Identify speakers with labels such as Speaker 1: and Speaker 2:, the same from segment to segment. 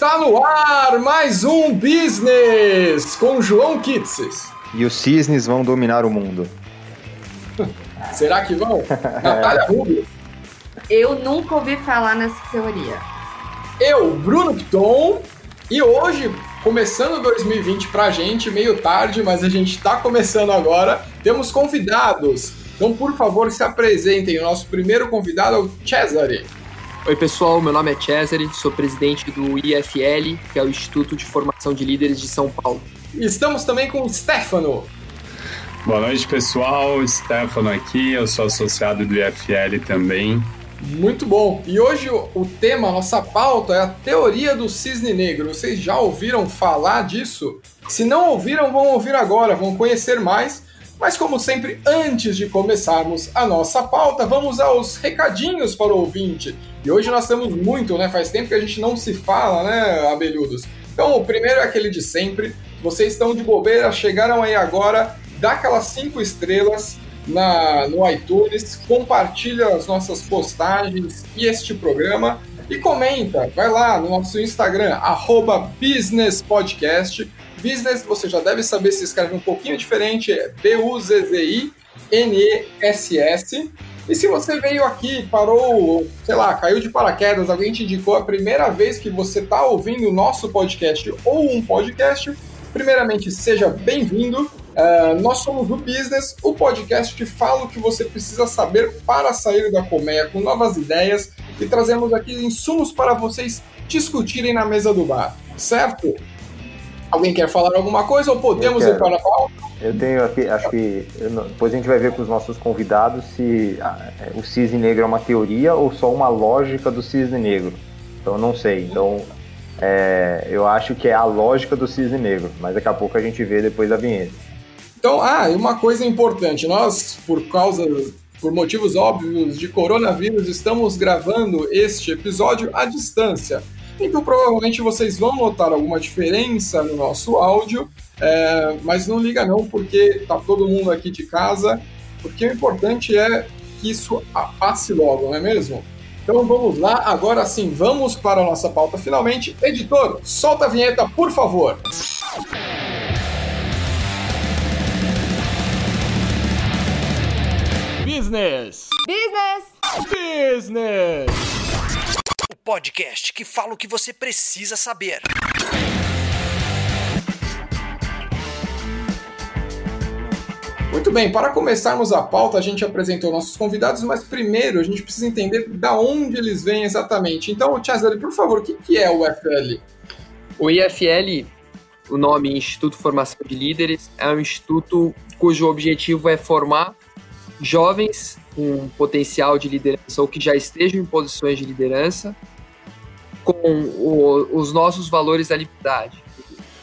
Speaker 1: Está no ar mais um Business com João Kitses.
Speaker 2: E os cisnes vão dominar o mundo.
Speaker 1: Será que vão? Natália Rubio.
Speaker 3: Eu nunca ouvi falar nessa teoria.
Speaker 1: Eu, Bruno Piton. E hoje, começando 2020 pra gente, meio tarde, mas a gente tá começando agora, temos convidados. Então, por favor, se apresentem. O nosso primeiro convidado é o Cesare.
Speaker 4: Oi, pessoal. Meu nome é Cesare, sou presidente do IFL, que é o Instituto de Formação de Líderes de São Paulo.
Speaker 1: E estamos também com o Stefano.
Speaker 5: Boa noite, pessoal. Stefano aqui, eu sou associado do IFL também.
Speaker 1: Muito bom. E hoje o tema, a nossa pauta é a teoria do cisne negro. Vocês já ouviram falar disso? Se não ouviram, vão ouvir agora, vão conhecer mais. Mas como sempre, antes de começarmos a nossa pauta, vamos aos recadinhos para o ouvinte. E hoje nós temos muito, né? Faz tempo que a gente não se fala, né, abelhudos? Então, o primeiro é aquele de sempre. Vocês estão de bobeira, chegaram aí agora, dá aquelas cinco estrelas, na, no iTunes, compartilha as nossas postagens e este programa e comenta, vai lá no nosso Instagram, arroba businesspodcast. Business, você já deve saber se escreve um pouquinho diferente, é B-U-Z-Z-I-N-E-S-S. E se você veio aqui, parou, sei lá, caiu de paraquedas, alguém te indicou a primeira vez que você está ouvindo o nosso podcast ou um podcast, primeiramente seja bem-vindo. Uh, nós somos o Business, o podcast que fala o que você precisa saber para sair da colmeia com novas ideias e trazemos aqui insumos para vocês discutirem na mesa do bar, certo? Alguém quer falar alguma coisa ou podemos ir para a pauta?
Speaker 2: Eu tenho aqui, acho que depois a gente vai ver com os nossos convidados se é, o cisne negro é uma teoria ou só uma lógica do cisne negro. Então não sei. Então é, eu acho que é a lógica do cisne negro, mas daqui a pouco a gente vê depois da vinheta.
Speaker 1: Então, ah, e uma coisa importante, nós, por causa, por motivos óbvios de coronavírus, estamos gravando este episódio à distância. Então, provavelmente vocês vão notar alguma diferença no nosso áudio, é, mas não liga não, porque tá todo mundo aqui de casa, porque o importante é que isso passe logo, não é mesmo? Então vamos lá, agora sim, vamos para a nossa pauta finalmente. Editor, solta a vinheta, por favor.
Speaker 6: Business.
Speaker 3: Business.
Speaker 1: Business.
Speaker 6: Podcast que fala o que você precisa saber.
Speaker 1: Muito bem, para começarmos a pauta, a gente apresentou nossos convidados, mas primeiro a gente precisa entender da onde eles vêm exatamente. Então, Cesare, por favor, o que é o UFL?
Speaker 4: O IFL, o nome Instituto de Formação de Líderes, é um instituto cujo objetivo é formar jovens com potencial de liderança ou que já estejam em posições de liderança com o, os nossos valores da liberdade.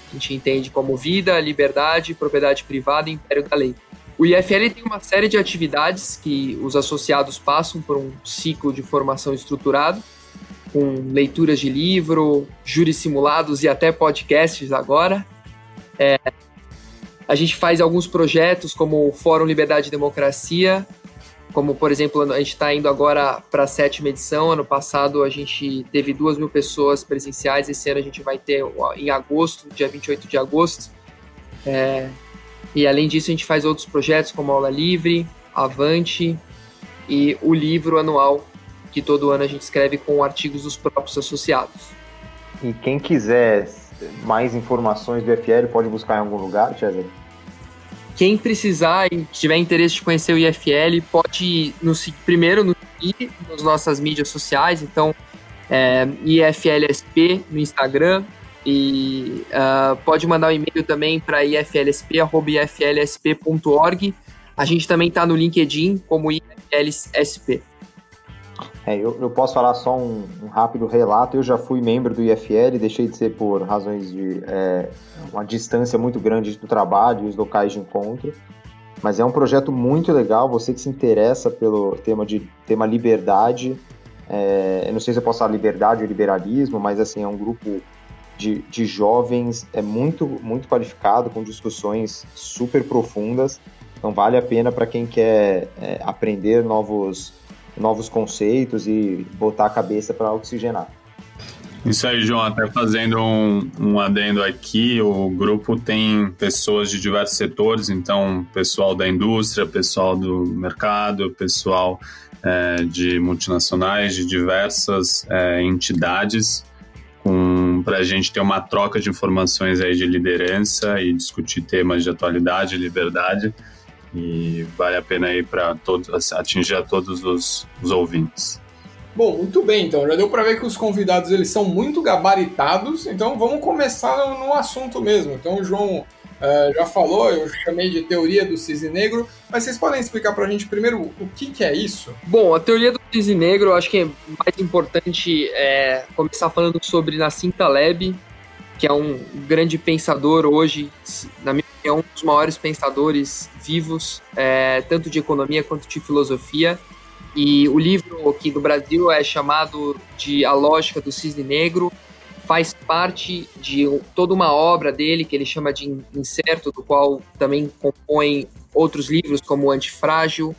Speaker 4: A gente entende como vida, liberdade, propriedade privada e império da lei. O IFL tem uma série de atividades que os associados passam por um ciclo de formação estruturado, com leituras de livro, júris simulados e até podcasts agora. É, a gente faz alguns projetos como o Fórum Liberdade e Democracia, como por exemplo, a gente está indo agora para a sétima edição. Ano passado a gente teve duas mil pessoas presenciais, esse ano a gente vai ter em agosto, dia 28 de agosto. É, e além disso, a gente faz outros projetos como Aula Livre, Avante e o livro anual que todo ano a gente escreve com artigos dos próprios associados.
Speaker 2: E quem quiser mais informações do FL pode buscar em algum lugar, César?
Speaker 4: Quem precisar e tiver interesse de conhecer o IFL pode nos primeiro nos seguir nas nossas mídias sociais, então é, IFLSP no Instagram, e uh, pode mandar um e-mail também para iflsp.iflsp.org. A gente também está no LinkedIn como IFLSP.
Speaker 2: É, eu, eu, posso falar só um, um, rápido relato. Eu já fui membro do IFL, deixei de ser por razões de é, uma distância muito grande do trabalho e os locais de encontro. Mas é um projeto muito legal. Você que se interessa pelo tema de tema liberdade, é, eu não sei se eu posso falar liberdade ou liberalismo, mas assim é um grupo de, de jovens é muito, muito qualificado, com discussões super profundas. Então vale a pena para quem quer é, aprender novos, novos conceitos e botar a cabeça para oxigenar.
Speaker 5: Isso aí, João, até fazendo um, um adendo aqui, o grupo tem pessoas de diversos setores, então pessoal da indústria, pessoal do mercado, pessoal é, de multinacionais, de diversas é, entidades, para a gente ter uma troca de informações aí de liderança e discutir temas de atualidade, liberdade, e vale a pena aí para atingir a todos os, os ouvintes.
Speaker 1: Bom, muito bem, então. Já deu para ver que os convidados eles são muito gabaritados, então vamos começar no, no assunto mesmo. Então o João uh, já falou, eu chamei de teoria do cisne negro, mas vocês podem explicar para a gente primeiro o que, que é isso?
Speaker 4: Bom, a teoria do cisne negro, eu acho que é mais importante é, começar falando sobre Nassim Taleb, que é um grande pensador hoje, na minha opinião, um dos maiores pensadores vivos, é, tanto de economia quanto de filosofia. E o livro aqui do Brasil é chamado de A Lógica do Cisne Negro, faz parte de toda uma obra dele que ele chama de Incerto, do qual também compõe outros livros como Antifrágil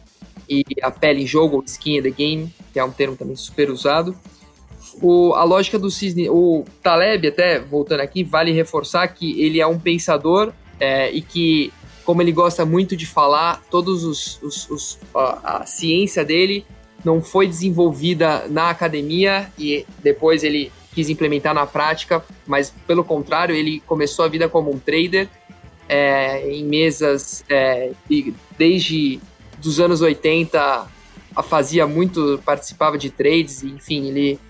Speaker 4: e A Pele em Jogo, Skin in the Game, que é um termo também super usado. O, a lógica do cisne, o Taleb, até voltando aqui, vale reforçar que ele é um pensador é, e que como ele gosta muito de falar, todos os, os, os a, a, ciência dele não foi desenvolvida na academia e depois ele quis implementar na prática, mas pelo contrário, ele começou a vida como um trader é, em mesas é, e desde dos anos 80 fazia muito, participava de trades, enfim, ele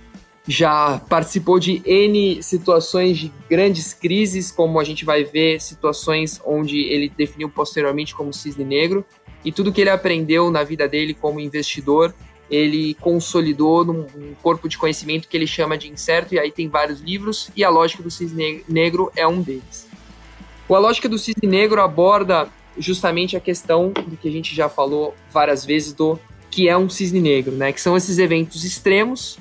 Speaker 4: já participou de N situações de grandes crises, como a gente vai ver, situações onde ele definiu posteriormente como cisne negro, e tudo que ele aprendeu na vida dele como investidor, ele consolidou num, corpo de conhecimento que ele chama de incerto, e aí tem vários livros, e a lógica do cisne negro é um deles. A lógica do cisne negro aborda justamente a questão do que a gente já falou várias vezes do que é um cisne negro, né? Que são esses eventos extremos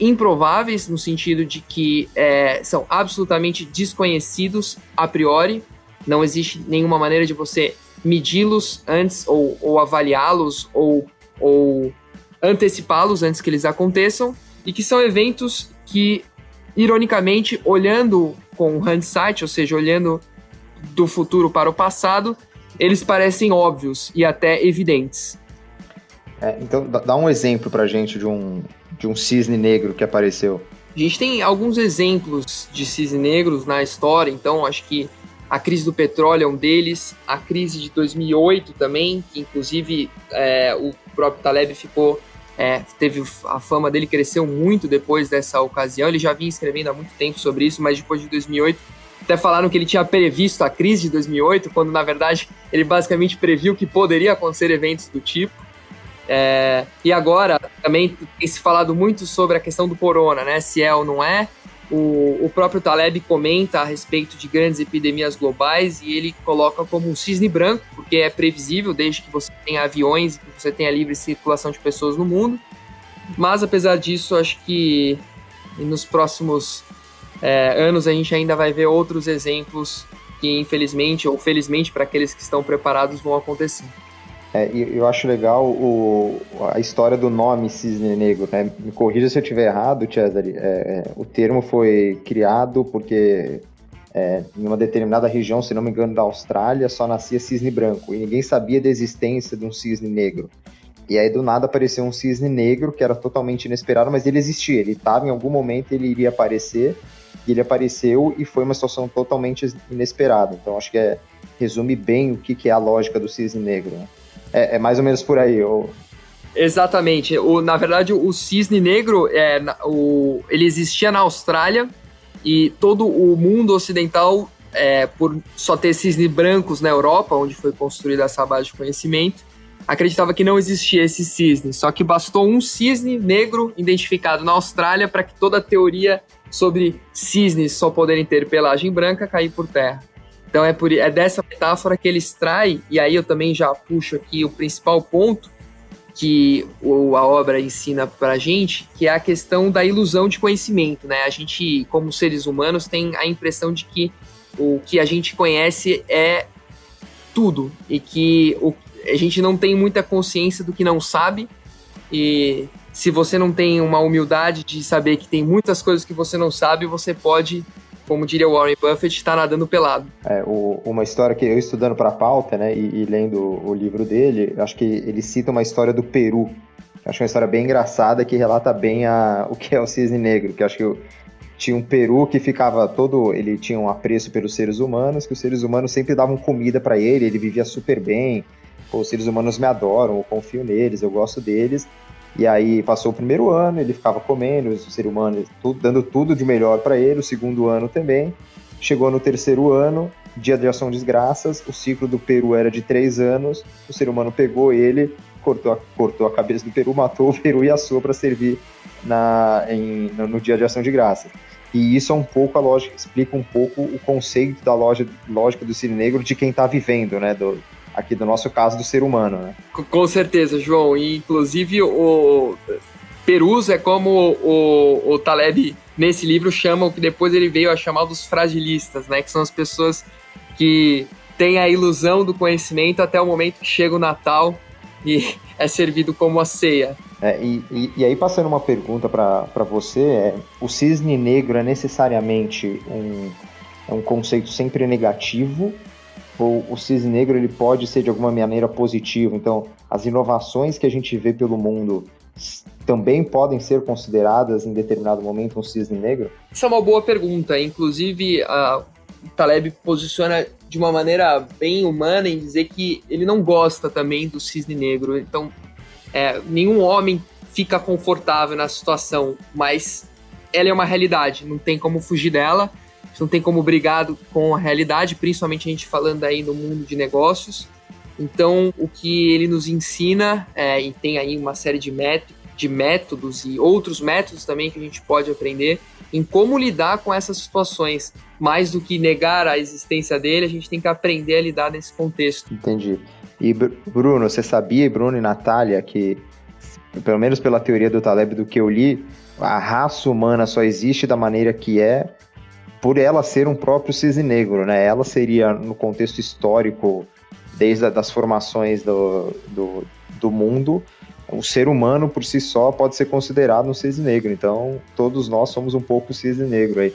Speaker 4: improváveis, no sentido de que é, são absolutamente desconhecidos a priori, não existe nenhuma maneira de você medi-los antes ou, ou avaliá-los ou, ou antecipá-los antes que eles aconteçam, e que são eventos que, ironicamente, olhando com hindsight, ou seja, olhando do futuro para o passado, eles parecem óbvios e até evidentes.
Speaker 2: É, então, dá um exemplo pra gente de um, de um cisne negro que apareceu.
Speaker 4: A gente tem alguns exemplos de cisne negros na história, então acho que a crise do petróleo é um deles, a crise de 2008 também, que inclusive é, o próprio Taleb ficou, é, teve a fama dele cresceu muito depois dessa ocasião. Ele já vinha escrevendo há muito tempo sobre isso, mas depois de 2008 até falaram que ele tinha previsto a crise de 2008, quando na verdade ele basicamente previu que poderia acontecer eventos do tipo. É, e agora também tem se falado muito sobre a questão do corona, né? Se é ou não é. O, o próprio Taleb comenta a respeito de grandes epidemias globais e ele coloca como um cisne branco, porque é previsível desde que você tenha aviões que você tenha livre circulação de pessoas no mundo. Mas apesar disso, acho que nos próximos é, anos a gente ainda vai ver outros exemplos que infelizmente ou felizmente para aqueles que estão preparados vão acontecer.
Speaker 2: É, eu acho legal o, a história do nome cisne negro. Né? Me corrija se eu estiver errado, Cesare. É, é, o termo foi criado porque é, em uma determinada região, se não me engano, da Austrália, só nascia cisne branco e ninguém sabia da existência de um cisne negro. E aí do nada apareceu um cisne negro que era totalmente inesperado, mas ele existia. Ele estava em algum momento ele iria aparecer e ele apareceu e foi uma situação totalmente inesperada. Então acho que é, resume bem o que, que é a lógica do cisne negro. Né? É, é mais ou menos por aí. Ou...
Speaker 4: Exatamente. O, na verdade, o cisne negro, é, o, ele existia na Austrália e todo o mundo ocidental, é, por só ter cisnes brancos na Europa, onde foi construída essa base de conhecimento, acreditava que não existia esse cisne. Só que bastou um cisne negro identificado na Austrália para que toda a teoria sobre cisnes só poderem ter pelagem branca cair por terra. Então é, por, é dessa metáfora que ele extrai, e aí eu também já puxo aqui o principal ponto que o, a obra ensina para a gente, que é a questão da ilusão de conhecimento. Né? A gente, como seres humanos, tem a impressão de que o que a gente conhece é tudo e que o, a gente não tem muita consciência do que não sabe e se você não tem uma humildade de saber que tem muitas coisas que você não sabe, você pode, como diria Warren Buffett, estar nadando pelado.
Speaker 2: É, o, uma história que eu estudando para a pauta, né, e, e, lendo o livro dele, acho que ele cita uma história do Peru. Acho uma história bem engraçada que relata bem a, o que é o cisne negro, que acho que tinha um peru que ficava todo, ele tinha um apreço pelos seres humanos, que os seres humanos sempre davam comida para ele, ele vivia super bem. Pô, os seres humanos me adoram, eu confio neles, eu gosto deles. E aí passou o primeiro ano, ele ficava comendo, os seres humanos tudo, dando tudo de melhor para ele, o segundo ano também. Chegou no terceiro ano, dia de ação de graças, o ciclo do peru era de três anos, o ser humano pegou ele, cortou a, cortou a cabeça do peru, matou o peru e assou para servir na, em, no dia de ação de graças. E isso é um pouco a lógica, explica um pouco o conceito da loja, lógica do cine negro de quem está vivendo, né? Do, aqui do nosso caso do ser humano, né?
Speaker 4: Com certeza, João. E, inclusive o Perus é como o, o Taleb nesse livro chama o que depois ele veio a chamar dos fragilistas, né? Que são as pessoas que têm a ilusão do conhecimento até o momento que chega o Natal e é servido como a ceia.
Speaker 2: É, e, e, e, aí, passando uma pergunta para você: é, o cisne negro é necessariamente um, é um conceito sempre negativo? Ou o cisne negro ele pode ser de alguma maneira positivo? Então, as inovações que a gente vê pelo mundo também podem ser consideradas em determinado momento um cisne negro?
Speaker 4: Isso é uma boa pergunta. Inclusive, a Taleb posiciona de uma maneira bem humana em dizer que ele não gosta também do cisne negro. Então, é, nenhum homem fica confortável na situação, mas ela é uma realidade, não tem como fugir dela, não tem como brigar com a realidade, principalmente a gente falando aí no mundo de negócios. Então, o que ele nos ensina, é, e tem aí uma série de, de métodos e outros métodos também que a gente pode aprender em como lidar com essas situações. Mais do que negar a existência dele, a gente tem que aprender a lidar nesse contexto.
Speaker 2: Entendi. E Bruno, você sabia, Bruno e Natália, que, pelo menos pela teoria do Taleb do que eu li, a raça humana só existe da maneira que é por ela ser um próprio cisne negro, né? Ela seria, no contexto histórico, desde as formações do, do, do mundo, o ser humano por si só pode ser considerado um cisne negro. Então, todos nós somos um pouco cisne negro aí.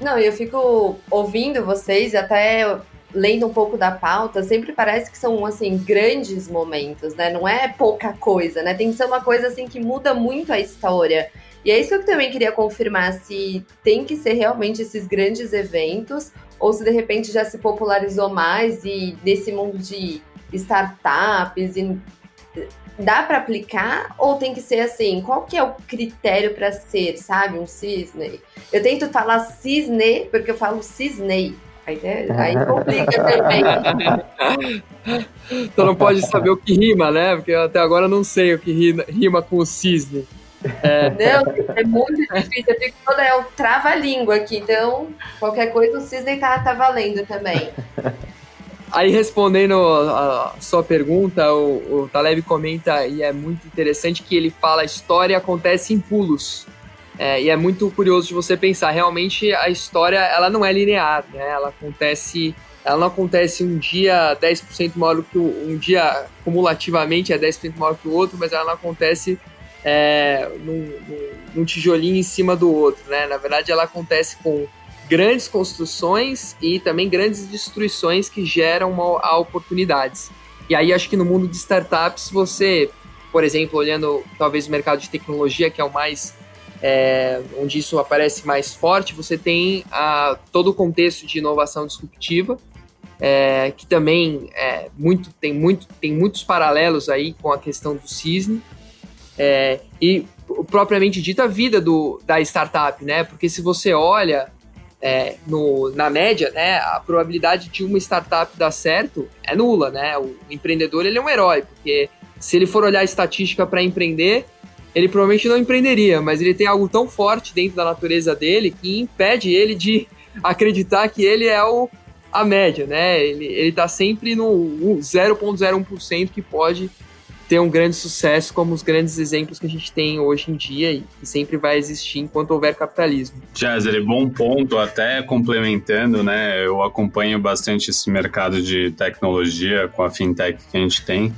Speaker 3: Não, eu fico ouvindo vocês, até lendo um pouco da pauta, sempre parece que são, assim, grandes momentos, né? Não é pouca coisa, né? Tem que ser uma coisa, assim, que muda muito a história. E é isso que eu também queria confirmar, se tem que ser realmente esses grandes eventos, ou se de repente já se popularizou mais e nesse mundo de startups e dá para aplicar ou tem que ser assim? Qual que é o critério para ser, sabe, um cisne? Eu tento falar cisne porque eu falo cisnei. Aí, aí complica também.
Speaker 4: então não pode saber o que rima, né? Porque até agora eu não sei o que rima, rima com o cisne.
Speaker 3: É. Não, é muito difícil. Eu fico toda é o trava-língua aqui, então qualquer coisa o cisne tá, tá valendo também.
Speaker 4: Aí respondendo a sua pergunta, o, o Taleb comenta e é muito interessante que ele fala a história acontece em pulos. É, e é muito curioso de você pensar, realmente a história ela não é linear, né? Ela acontece, ela não acontece um dia 10% maior que o, um dia cumulativamente é 10% maior que o outro, mas ela não acontece é, num, num, tijolinho em cima do outro, né? Na verdade, ela acontece com grandes construções e também grandes destruições que geram uma, oportunidades. E aí acho que no mundo de startups você, por exemplo, olhando talvez o mercado de tecnologia que é o mais é, onde isso aparece mais forte, você tem a, todo o contexto de inovação disruptiva, é, que também é, muito, tem, muito, tem muitos paralelos aí com a questão do cisne, é, e propriamente dita a vida do, da startup, né? Porque se você olha é, no, na média, né, a probabilidade de uma startup dar certo é nula, né? O empreendedor ele é um herói, porque se ele for olhar a estatística para empreender, ele provavelmente não empreenderia, mas ele tem algo tão forte dentro da natureza dele que impede ele de acreditar que ele é o, a média, né? Ele, ele tá sempre no 0,01% que pode ter um grande sucesso como os grandes exemplos que a gente tem hoje em dia e que sempre vai existir enquanto houver capitalismo.
Speaker 5: Jézer, bom ponto, até complementando, né? Eu acompanho bastante esse mercado de tecnologia com a fintech que a gente tem.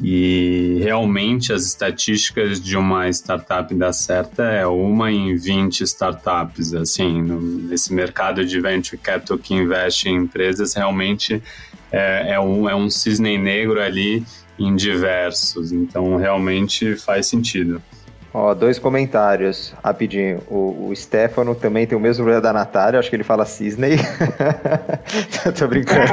Speaker 5: E realmente as estatísticas de uma startup dar certa é uma em 20 startups. Assim, nesse mercado de venture capital que investe em empresas, realmente é, é, um, é um cisne negro ali em diversos. Então, realmente faz sentido.
Speaker 2: Ó, dois comentários, rapidinho. O, o Stefano também tem o mesmo problema da Natália, acho que ele fala Cisney. Tô brincando.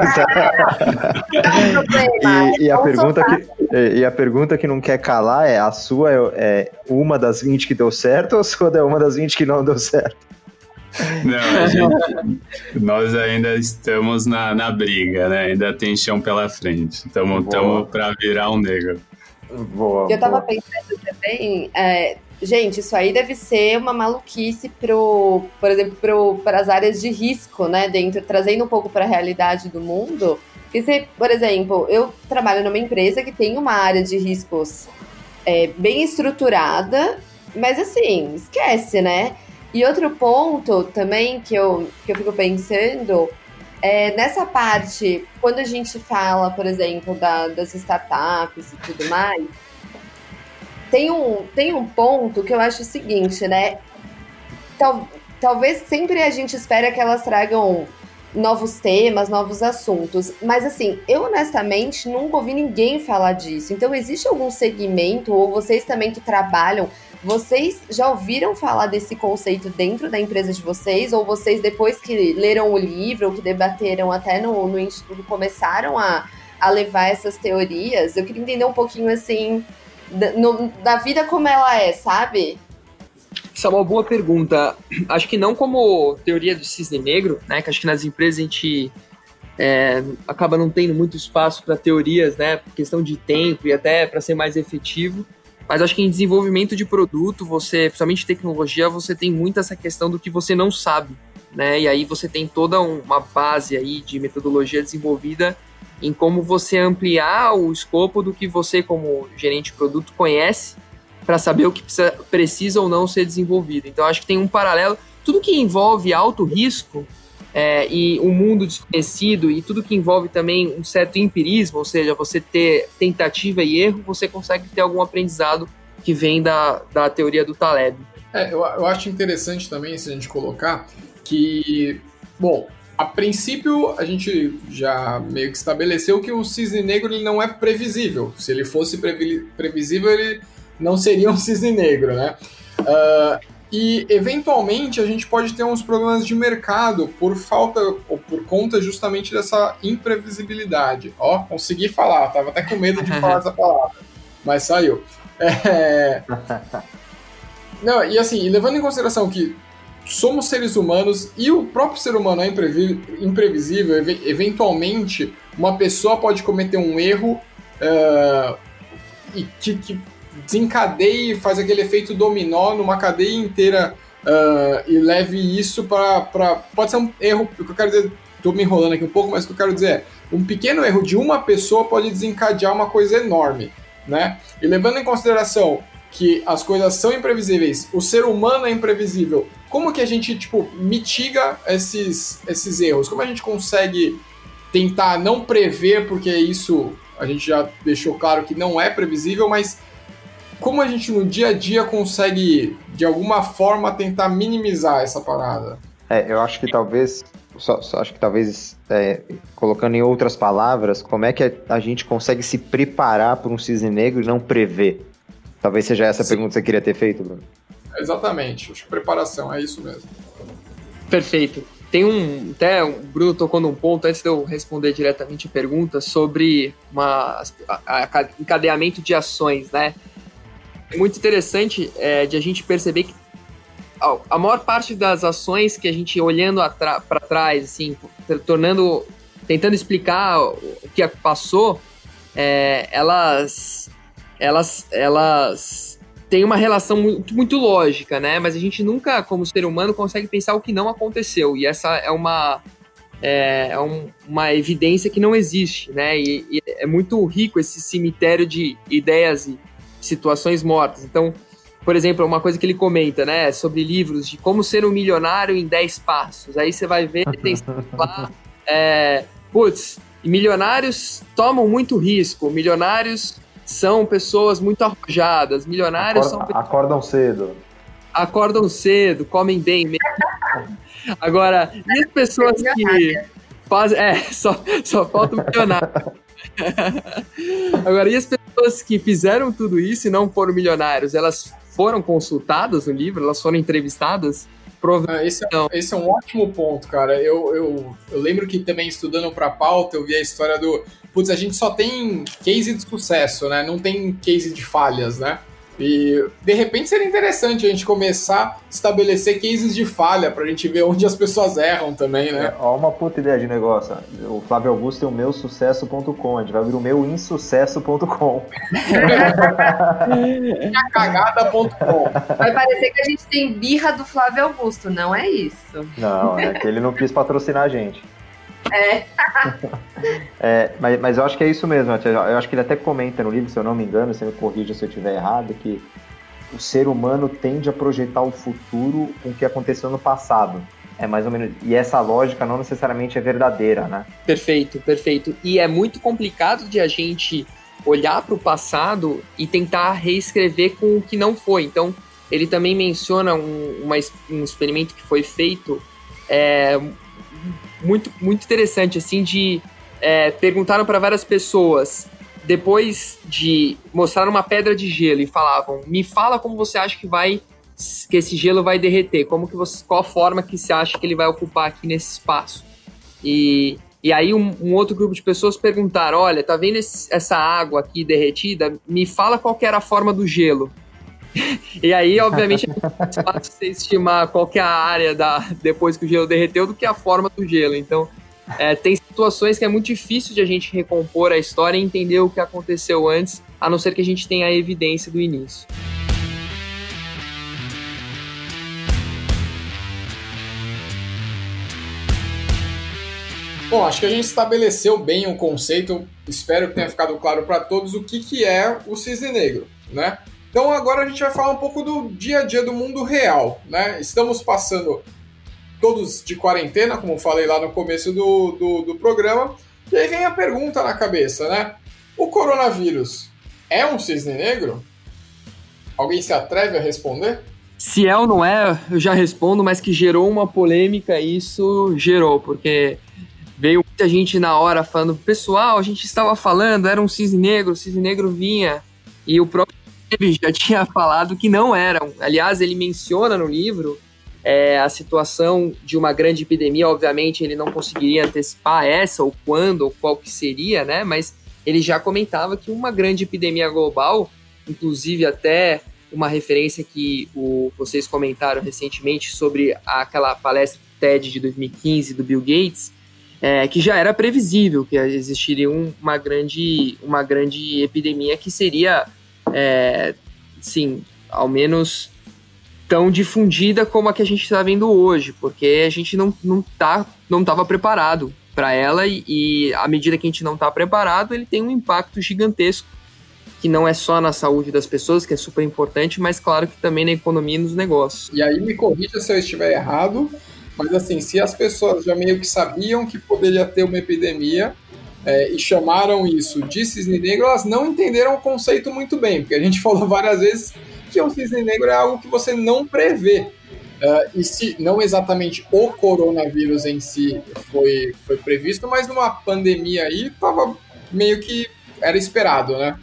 Speaker 2: e, e, a pergunta que, e a pergunta que não quer calar é: a sua é, é uma das 20 que deu certo ou a sua é uma das 20 que não deu certo?
Speaker 5: Não, gente, nós ainda estamos na, na briga, né? Ainda tem chão pela frente. Estamos para virar um negro.
Speaker 3: Boa, eu tava boa. pensando também, é, gente, isso aí deve ser uma maluquice pro, por exemplo, para as áreas de risco, né? Dentro, trazendo um pouco para a realidade do mundo. Porque, se, por exemplo, eu trabalho numa empresa que tem uma área de riscos é, bem estruturada, mas assim, esquece, né? E outro ponto também que eu, que eu fico pensando é, nessa parte, quando a gente fala, por exemplo, da, das startups e tudo mais, tem um, tem um ponto que eu acho o seguinte, né? Tal, talvez sempre a gente espera que elas tragam novos temas, novos assuntos. Mas assim, eu honestamente nunca ouvi ninguém falar disso. Então, existe algum segmento, ou vocês também que trabalham vocês já ouviram falar desse conceito dentro da empresa de vocês? Ou vocês, depois que leram o livro, ou que debateram até no, no Instituto, começaram a, a levar essas teorias? Eu queria entender um pouquinho, assim, da, no, da vida como ela é, sabe?
Speaker 4: Isso é uma boa pergunta. Acho que não como teoria do cisne negro, né? Que acho que nas empresas a gente é, acaba não tendo muito espaço para teorias, né? Por questão de tempo e até para ser mais efetivo. Mas acho que em desenvolvimento de produto, você, principalmente tecnologia, você tem muito essa questão do que você não sabe, né? E aí você tem toda uma base aí de metodologia desenvolvida em como você ampliar o escopo do que você, como gerente de produto, conhece para saber o que precisa, precisa ou não ser desenvolvido. Então, acho que tem um paralelo. Tudo que envolve alto risco é, e um mundo desconhecido e tudo que envolve também um certo empirismo, ou seja, você ter tentativa e erro, você consegue ter algum aprendizado que vem da, da teoria do Taleb.
Speaker 1: É, eu, eu acho interessante também, se a gente colocar, que, bom, a princípio a gente já meio que estabeleceu que o cisne negro ele não é previsível. Se ele fosse previsível, ele não seria um cisne negro, né? Uh, e eventualmente a gente pode ter uns problemas de mercado por falta ou por conta justamente dessa imprevisibilidade. Ó, consegui falar, tava até com medo de falar essa palavra, mas saiu. É... Não, e assim, levando em consideração que somos seres humanos e o próprio ser humano é imprevisível, eventualmente uma pessoa pode cometer um erro uh, e que, que desencadeie faz aquele efeito dominó numa cadeia inteira uh, e leve isso para. Pode ser um erro, o que eu quero dizer, estou me enrolando aqui um pouco, mas o que eu quero dizer é: um pequeno erro de uma pessoa pode desencadear uma coisa enorme, né? E levando em consideração que as coisas são imprevisíveis, o ser humano é imprevisível, como que a gente, tipo, mitiga esses, esses erros? Como a gente consegue tentar não prever, porque isso a gente já deixou claro que não é previsível, mas como a gente no dia a dia consegue, de alguma forma, tentar minimizar essa parada?
Speaker 2: É, eu acho que talvez, só, só acho que talvez, é, colocando em outras palavras, como é que a, gente consegue se preparar para um cisne negro e não prever? Talvez seja essa a pergunta que você queria ter feito, Bruno.
Speaker 1: Exatamente, acho que preparação, é isso mesmo.
Speaker 4: Perfeito. Tem um. Até o Bruno tocou num ponto, antes de eu responder diretamente a pergunta, sobre uma, a, a, encadeamento de ações, né? É muito interessante é, de a gente perceber que a maior parte das ações que a gente olhando para trás, assim, tornando, tentando explicar o que passou, é, elas, elas, elas têm uma relação muito, muito lógica, né? Mas a gente nunca, como ser humano, consegue pensar o que não aconteceu. E essa é uma é, é um, uma evidência que não existe, né? E, e, é muito rico esse cemitério de ideias e situações mortas. Então, por exemplo, uma coisa que ele comenta, né, sobre livros de como ser um milionário em 10 passos. Aí você vai ver, tem lá, é, putz, milionários tomam muito risco, milionários são pessoas muito arrojadas, milionários
Speaker 2: Acorda,
Speaker 4: são
Speaker 2: acordam cedo.
Speaker 4: acordam cedo, comem bem mesmo. Agora, e as pessoas que fazem. É, só, só falta o milionário. Agora, e as pessoas que fizeram tudo isso e não foram milionários, elas foram consultadas no livro? Elas foram entrevistadas?
Speaker 1: Ah, esse, é, esse, é, um ótimo ponto, cara. Eu, eu, eu lembro que também estudando para pauta, eu vi a história do. Putz, a gente só tem case de sucesso, né? Não tem case de falhas, né? E de repente seria interessante a gente começar a estabelecer cases de falha pra gente ver onde as pessoas erram também, né?
Speaker 2: É, ó, uma puta ideia de negócio. O Flávio Augusto tem o meu sucesso.com, a gente vai abrir o meu insucesso.com.
Speaker 1: cagada.com.
Speaker 3: Vai parecer que a gente tem birra do Flávio Augusto, não é isso.
Speaker 2: Não, é que ele não quis patrocinar a gente.
Speaker 3: É.
Speaker 2: é mas, mas eu acho que é isso mesmo. Eu acho que ele até comenta no livro, se eu não me engano, você me corrija se eu estiver errado, que o ser humano tende a projetar o futuro com o que aconteceu no passado. É mais ou menos. E essa lógica não necessariamente é verdadeira, né?
Speaker 4: Perfeito, perfeito. E é muito complicado de a gente olhar para o passado e tentar reescrever com o que não foi. Então, ele também menciona um, uma, um experimento que foi feito é, muito, muito interessante, assim, de é, perguntaram para várias pessoas depois de mostrar uma pedra de gelo e falavam: "Me fala como você acha que vai que esse gelo vai derreter, como que você, qual a forma que você acha que ele vai ocupar aqui nesse espaço?" E e aí um, um outro grupo de pessoas perguntaram: "Olha, tá vendo esse, essa água aqui derretida? Me fala qual era a forma do gelo." e aí, obviamente, é mais fácil você estimar qual é a área da, depois que o gelo derreteu do que a forma do gelo. Então, é, tem situações que é muito difícil de a gente recompor a história e entender o que aconteceu antes, a não ser que a gente tenha a evidência do início.
Speaker 1: Bom, acho que a gente estabeleceu bem o conceito, espero que tenha ficado claro para todos o que, que é o cisne negro, né? Então agora a gente vai falar um pouco do dia a dia do mundo real, né? Estamos passando todos de quarentena, como falei lá no começo do, do, do programa, e aí vem a pergunta na cabeça, né? O coronavírus é um cisne negro? Alguém se atreve a responder?
Speaker 4: Se é ou não é, eu já respondo, mas que gerou uma polêmica, isso gerou, porque veio muita gente na hora falando, pessoal, a gente estava falando, era um cisne negro, o cisne negro vinha, e o próprio ele já tinha falado que não eram. Aliás, ele menciona no livro é, a situação de uma grande epidemia. Obviamente, ele não conseguiria antecipar essa ou quando ou qual que seria, né? Mas ele já comentava que uma grande epidemia global, inclusive até uma referência que o, vocês comentaram recentemente sobre aquela palestra TED de 2015 do Bill Gates, é, que já era previsível que existiria um, uma, grande, uma grande epidemia que seria é, sim, ao menos tão difundida como a que a gente está vendo hoje, porque a gente não não tá não estava preparado para ela e, e à medida que a gente não está preparado, ele tem um impacto gigantesco que não é só na saúde das pessoas, que é super importante, mas claro que também na economia e nos negócios.
Speaker 1: E aí me corrija se eu estiver errado, mas assim, se as pessoas já meio que sabiam que poderia ter uma epidemia, é, e chamaram isso de cisne negro, elas não entenderam o conceito muito bem, porque a gente falou várias vezes que o cisne negro é algo que você não prevê. Uh, e se não exatamente o coronavírus em si foi, foi previsto, mas numa pandemia aí estava meio que era esperado, né?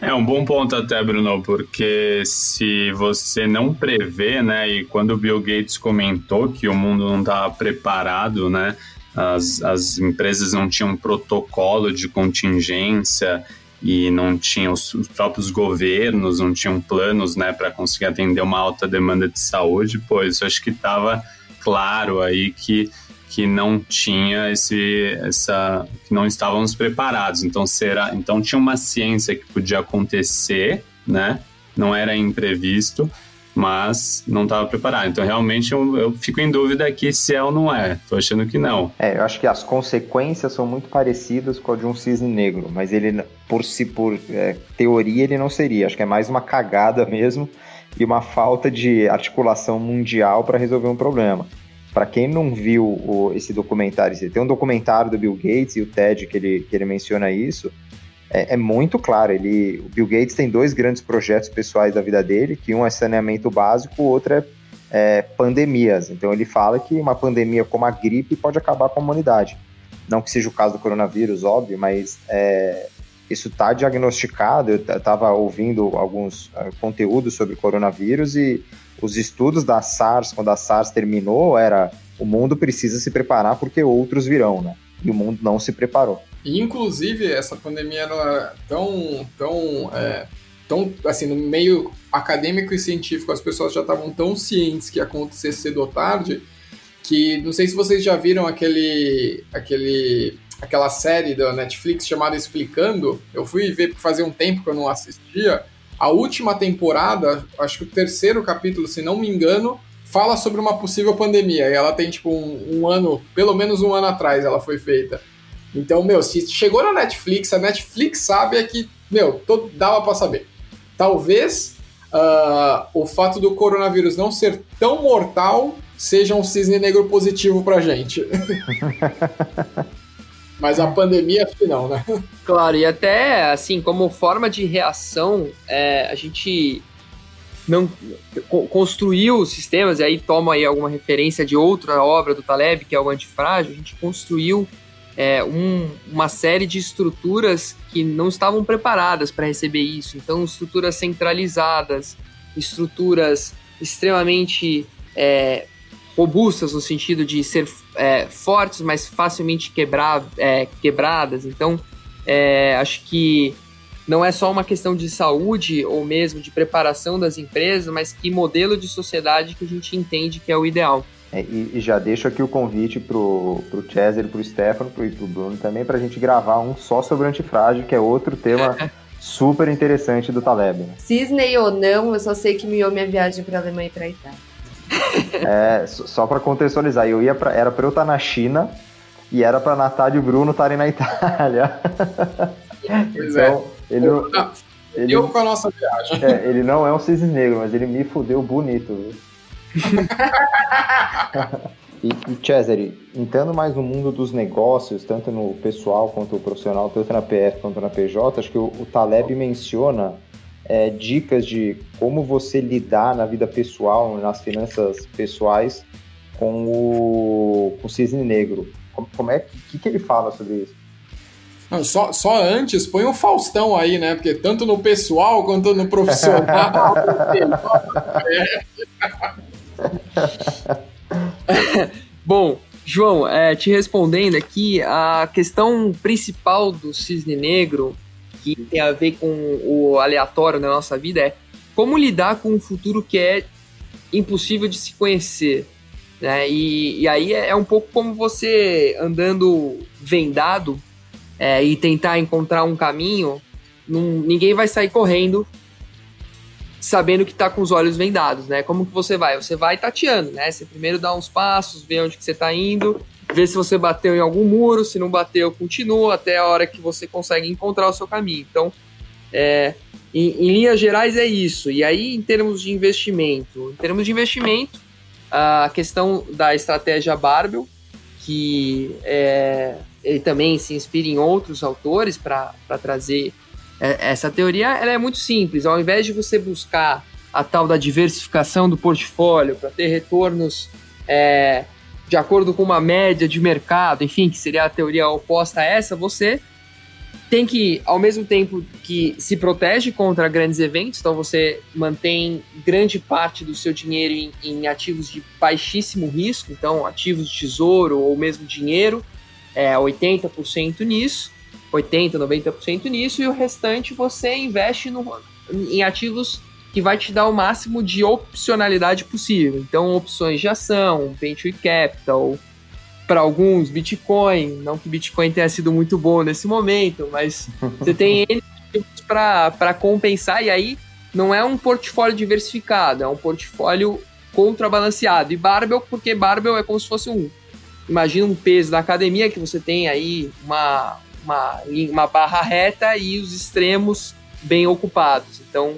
Speaker 5: É um bom ponto até, Bruno, porque se você não prevê, né, e quando o Bill Gates comentou que o mundo não estava preparado, né, as, as empresas não tinham protocolo de contingência e não tinham os, os próprios governos, não tinham planos né, para conseguir atender uma alta demanda de saúde, pois acho que estava claro aí que, que não tinha esse essa que não estávamos preparados. Então será, então tinha uma ciência que podia acontecer, né? Não era imprevisto, mas não estava preparado. Então, realmente, eu, eu, fico em dúvida aqui se é ou não é. Tô achando que não.
Speaker 2: É, eu acho que as consequências são muito parecidas com a de um cisne negro, mas ele, por si, por é, teoria, ele não seria. Acho que é mais uma cagada mesmo e uma falta de articulação mundial para resolver um problema. Para quem não viu o, esse documentário, tem um documentário do Bill Gates e o TED que ele, que ele menciona isso. É, é, muito claro. Ele, o Bill Gates tem dois grandes projetos pessoais da vida dele, que um é saneamento básico, o outro é, é pandemias. Então ele fala que uma pandemia como a gripe pode acabar com a humanidade. Não que seja o caso do coronavírus, óbvio, mas é, isso está diagnosticado. Eu estava ouvindo alguns uh, conteúdos sobre coronavírus e os estudos da SARS, quando a SARS terminou, era o mundo precisa se preparar porque outros virão, né? E o mundo não se preparou.
Speaker 1: Inclusive, essa pandemia era tão, tão, é, tão, assim, no meio acadêmico e científico, as pessoas já estavam tão cientes que ia acontecer cedo ou tarde, que não sei se vocês já viram aquele, aquele, aquela série da Netflix chamada Explicando. Eu fui ver fazer um tempo que eu não assistia. A última temporada, acho que o terceiro capítulo, se não me engano, fala sobre uma possível pandemia. E ela tem, tipo, um, um ano, pelo menos um ano atrás ela foi feita. Então, meu, se chegou na Netflix, a Netflix sabe é que, meu, todo, dava para saber. Talvez uh, o fato do coronavírus não ser tão mortal seja um cisne negro positivo pra gente. Mas a pandemia, acho que não, né?
Speaker 4: Claro, e até, assim, como forma de reação, é, a gente não construiu sistemas, e aí toma aí alguma referência de outra obra do Taleb, que é o Antifrágil, a gente construiu é, um, uma série de estruturas que não estavam preparadas para receber isso. Então, estruturas centralizadas, estruturas extremamente é, robustas no sentido de ser é, fortes, mas facilmente é, quebradas. Então, é, acho que não é só uma questão de saúde ou mesmo de preparação das empresas, mas que modelo de sociedade que a gente entende que é o ideal.
Speaker 2: É, e, e, já deixo aqui o convite pro, pro Cesar, pro Stefano pro, e pro Bruno também para a gente gravar um só sobre o antifrágil, que é outro tema super interessante do Taleb. Né?
Speaker 3: Cisney ou não, eu só sei que miou minha viagem para Alemanha e para Itália.
Speaker 2: É, só para contextualizar, eu ia pra, era para eu estar na China e era para Natália e o Bruno estarem na Itália.
Speaker 1: Pois é. então, é. Ele, ele, eu com a nossa viagem.
Speaker 2: É, ele não é um cisne negro, mas ele me fudeu bonito. Viu? E, e Cesare, entrando mais no mundo dos negócios, tanto no pessoal quanto no profissional, tanto na PF quanto na PJ, acho que o, o Taleb menciona é, dicas de como você lidar na vida pessoal, nas finanças pessoais, com o, com o cisne negro. Como, como é que, que ele fala sobre isso?
Speaker 1: Não, só, só antes, põe o Faustão aí, né? Porque tanto no pessoal quanto no profissional.
Speaker 4: Bom, João, é, te respondendo aqui, a questão principal do cisne negro, que tem a ver com o aleatório na nossa vida, é como lidar com um futuro que é impossível de se conhecer. Né? E, e aí é, é um pouco como você andando vendado é, e tentar encontrar um caminho, ninguém vai sair correndo sabendo que está com os olhos vendados, né? Como que você vai? Você vai tateando, né? Você primeiro dá uns passos, vê onde que você está indo, vê se você bateu em algum muro, se não bateu, continua até a hora que você consegue encontrar o seu caminho. Então, é, em, em linhas gerais é isso. E aí, em termos de investimento, em termos de investimento, a questão da estratégia Barbell, que é, ele também se inspira em outros autores para trazer essa teoria ela é muito simples. Ao invés de você buscar a tal da diversificação do portfólio para ter retornos é, de acordo com uma média de mercado, enfim, que seria a teoria oposta a essa, você tem que, ao mesmo tempo que se protege contra grandes eventos, então você mantém grande parte do seu dinheiro em, em ativos de baixíssimo risco, então ativos de tesouro ou mesmo dinheiro, é 80% nisso, 80%, 90% nisso, e o restante você investe no, em ativos que vai te dar o máximo de opcionalidade possível. Então, opções de ação, venture capital, para alguns, Bitcoin. Não que Bitcoin tenha sido muito bom nesse momento, mas você tem N para compensar, e aí não é um portfólio diversificado, é um portfólio contrabalanceado. E Barbell, porque Barbell é como se fosse um. Imagina um peso da academia que você tem aí uma, uma, uma barra reta e os extremos bem ocupados. Então,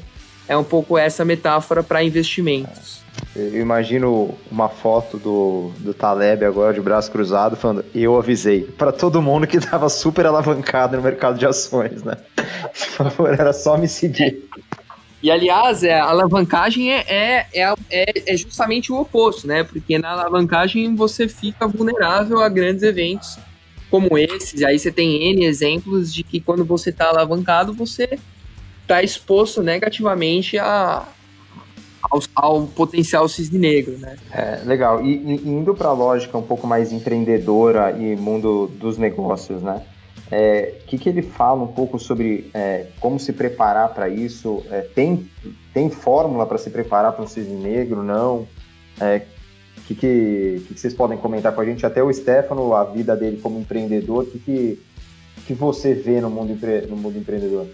Speaker 4: é um pouco essa metáfora para investimentos.
Speaker 2: Eu imagino uma foto do, do Taleb agora de braço cruzado falando: Eu avisei para todo mundo que estava super alavancado no mercado de ações, né? Por favor, era só me seguir.
Speaker 4: E aliás, é, a alavancagem é, é, é, é, justamente o oposto, né? Porque na alavancagem você fica vulnerável a grandes eventos como esses. Aí você tem N exemplos de que quando você está alavancado, você está exposto negativamente a, ao, ao, potencial cisne negro, né?
Speaker 2: É, legal. E, e indo para a lógica um pouco mais empreendedora e mundo dos negócios, né? O é, que, que ele fala um pouco sobre é, como se preparar para isso? É, tem, tem fórmula para se preparar para um cisne negro? Não? O que, que, que, vocês podem comentar com a gente? Até o Stefano, a vida dele como empreendedor, o que, que, que você vê no mundo, no mundo empreendedor?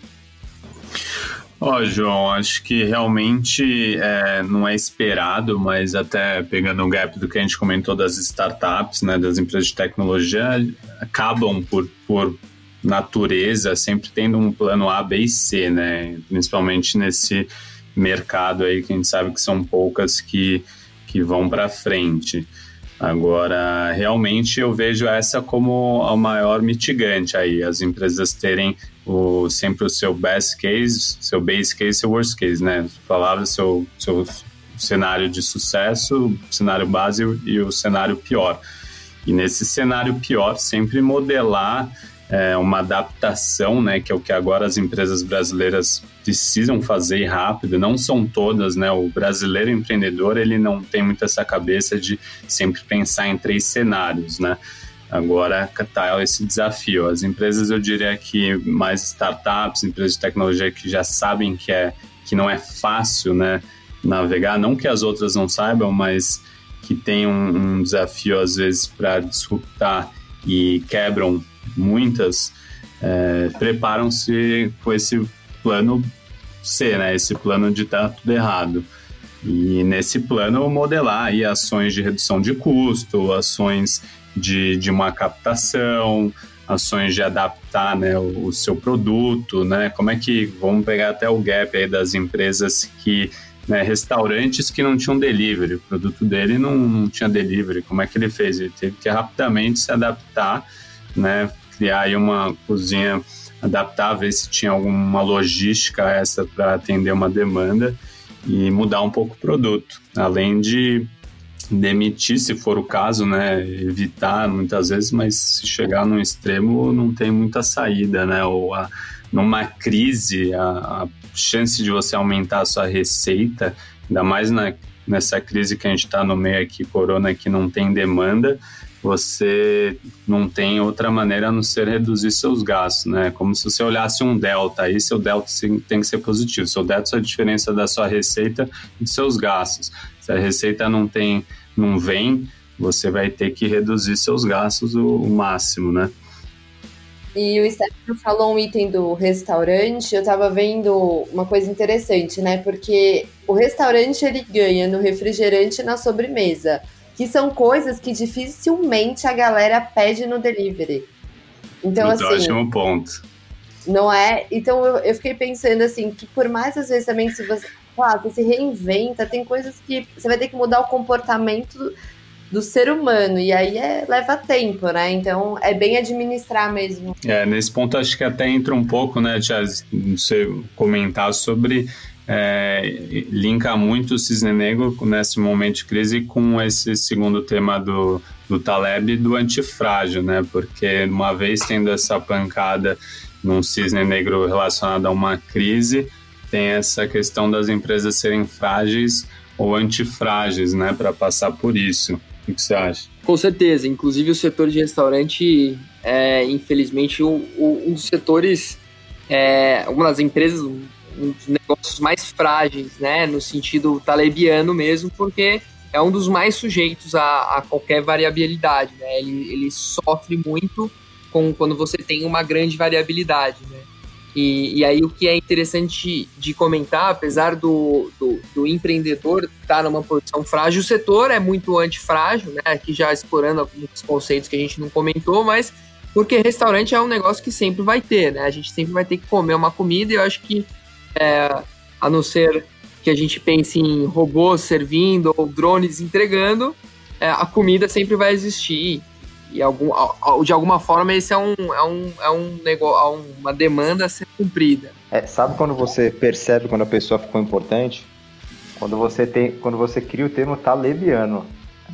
Speaker 5: Ó, oh, João, acho que realmente é, não é esperado, mas até pegando o gap do que a gente comentou das startups, né, das empresas de tecnologia, acabam por, por natureza sempre tendo um plano A, B e C, né, principalmente nesse mercado aí que a gente sabe que são poucas que, que vão para frente. Agora, realmente eu vejo essa como a maior mitigante aí, as empresas terem o, sempre o seu best case, seu base case, seu worst case, né? Palavra, seu, seu cenário de sucesso, cenário base e o cenário pior. E nesse cenário pior, sempre modelar é, uma adaptação, né, que é o que agora as empresas brasileiras precisam fazer rápido. Não são todas, né? O brasileiro empreendedor ele não tem muito essa cabeça de sempre pensar em três cenários, né? Agora tá esse desafio. As empresas, eu diria que mais startups, empresas de tecnologia que já sabem que é que não é fácil, né, navegar. Não que as outras não saibam, mas que tem um, um desafio às vezes para disruptar e quebram muitas, é, preparam-se com esse plano C, né? Esse plano de estar tá tudo errado. E nesse plano modelar aí ações de redução de custo, ações de, de uma captação, ações de adaptar né, o, o, seu produto, né? Como é que vamos pegar até o gap aí das empresas que né, restaurantes que não tinham delivery, o produto dele não, não tinha delivery. Como é que ele fez? Ele teve que rapidamente se adaptar, né? Criar aí uma cozinha adaptar, ver se tinha alguma logística essa para atender uma demanda e mudar um pouco o produto, além de demitir, se for o caso, né, evitar muitas vezes, mas se chegar num extremo não tem muita saída, né, ou a, numa crise a, a, chance de você aumentar a sua receita, ainda mais na, nessa crise que a gente está no meio aqui, corona, que não tem demanda, você não tem outra maneira a não ser reduzir seus gastos, né? Como se você olhasse um delta, aí seu delta tem que ser positivo. Seu delta é a diferença da sua receita e dos seus gastos. Se a receita não tem, não vem, você vai ter que reduzir seus gastos o, o máximo, né?
Speaker 3: E o Stefano falou um item do restaurante, eu tava vendo uma coisa interessante, né? Porque o restaurante ele ganha no refrigerante e na sobremesa que são coisas que dificilmente a galera pede no delivery. Então, Muito assim.
Speaker 5: Ótimo ponto.
Speaker 3: Não é? Então eu, eu fiquei pensando assim, que por mais às vezes também se você, claro, você se reinventa, tem coisas que você vai ter que mudar o comportamento do ser humano, e aí é, leva tempo, né? Então é bem administrar mesmo.
Speaker 5: É, nesse ponto acho que até entra um pouco, né, Tia, você comentar sobre é, linka muito o cisne negro nesse momento de crise com esse segundo tema do, do Taleb do antifrágil, né? Porque uma vez tendo essa pancada num cisne negro relacionado a uma crise, tem essa questão das empresas serem frágeis ou antifrágeis, né? Para passar por isso. O que você acha?
Speaker 4: Com certeza. Inclusive o setor de restaurante é, infelizmente, um, um dos setores, é, uma das empresas um dos negócios mais frágeis, né, no sentido talebiano mesmo, porque é um dos mais sujeitos a, a qualquer variabilidade, né? Ele, ele sofre muito com quando você tem uma grande variabilidade, né? E, e aí o que é interessante de comentar, apesar do, do, do empreendedor estar numa posição frágil, o setor é muito antifrágil, né? Aqui já explorando alguns conceitos que a gente não comentou, mas porque restaurante é um negócio que sempre vai ter, né? A gente sempre vai ter que comer uma comida e eu acho que é, a não ser que a gente pense em robôs servindo ou drones entregando, é, a comida sempre vai existir. E algum, de alguma forma esse é um, é um, é um negócio, é uma demanda a ser cumprida.
Speaker 2: É, sabe quando você percebe quando a pessoa ficou importante? Quando você tem, quando você cria o termo talebiano.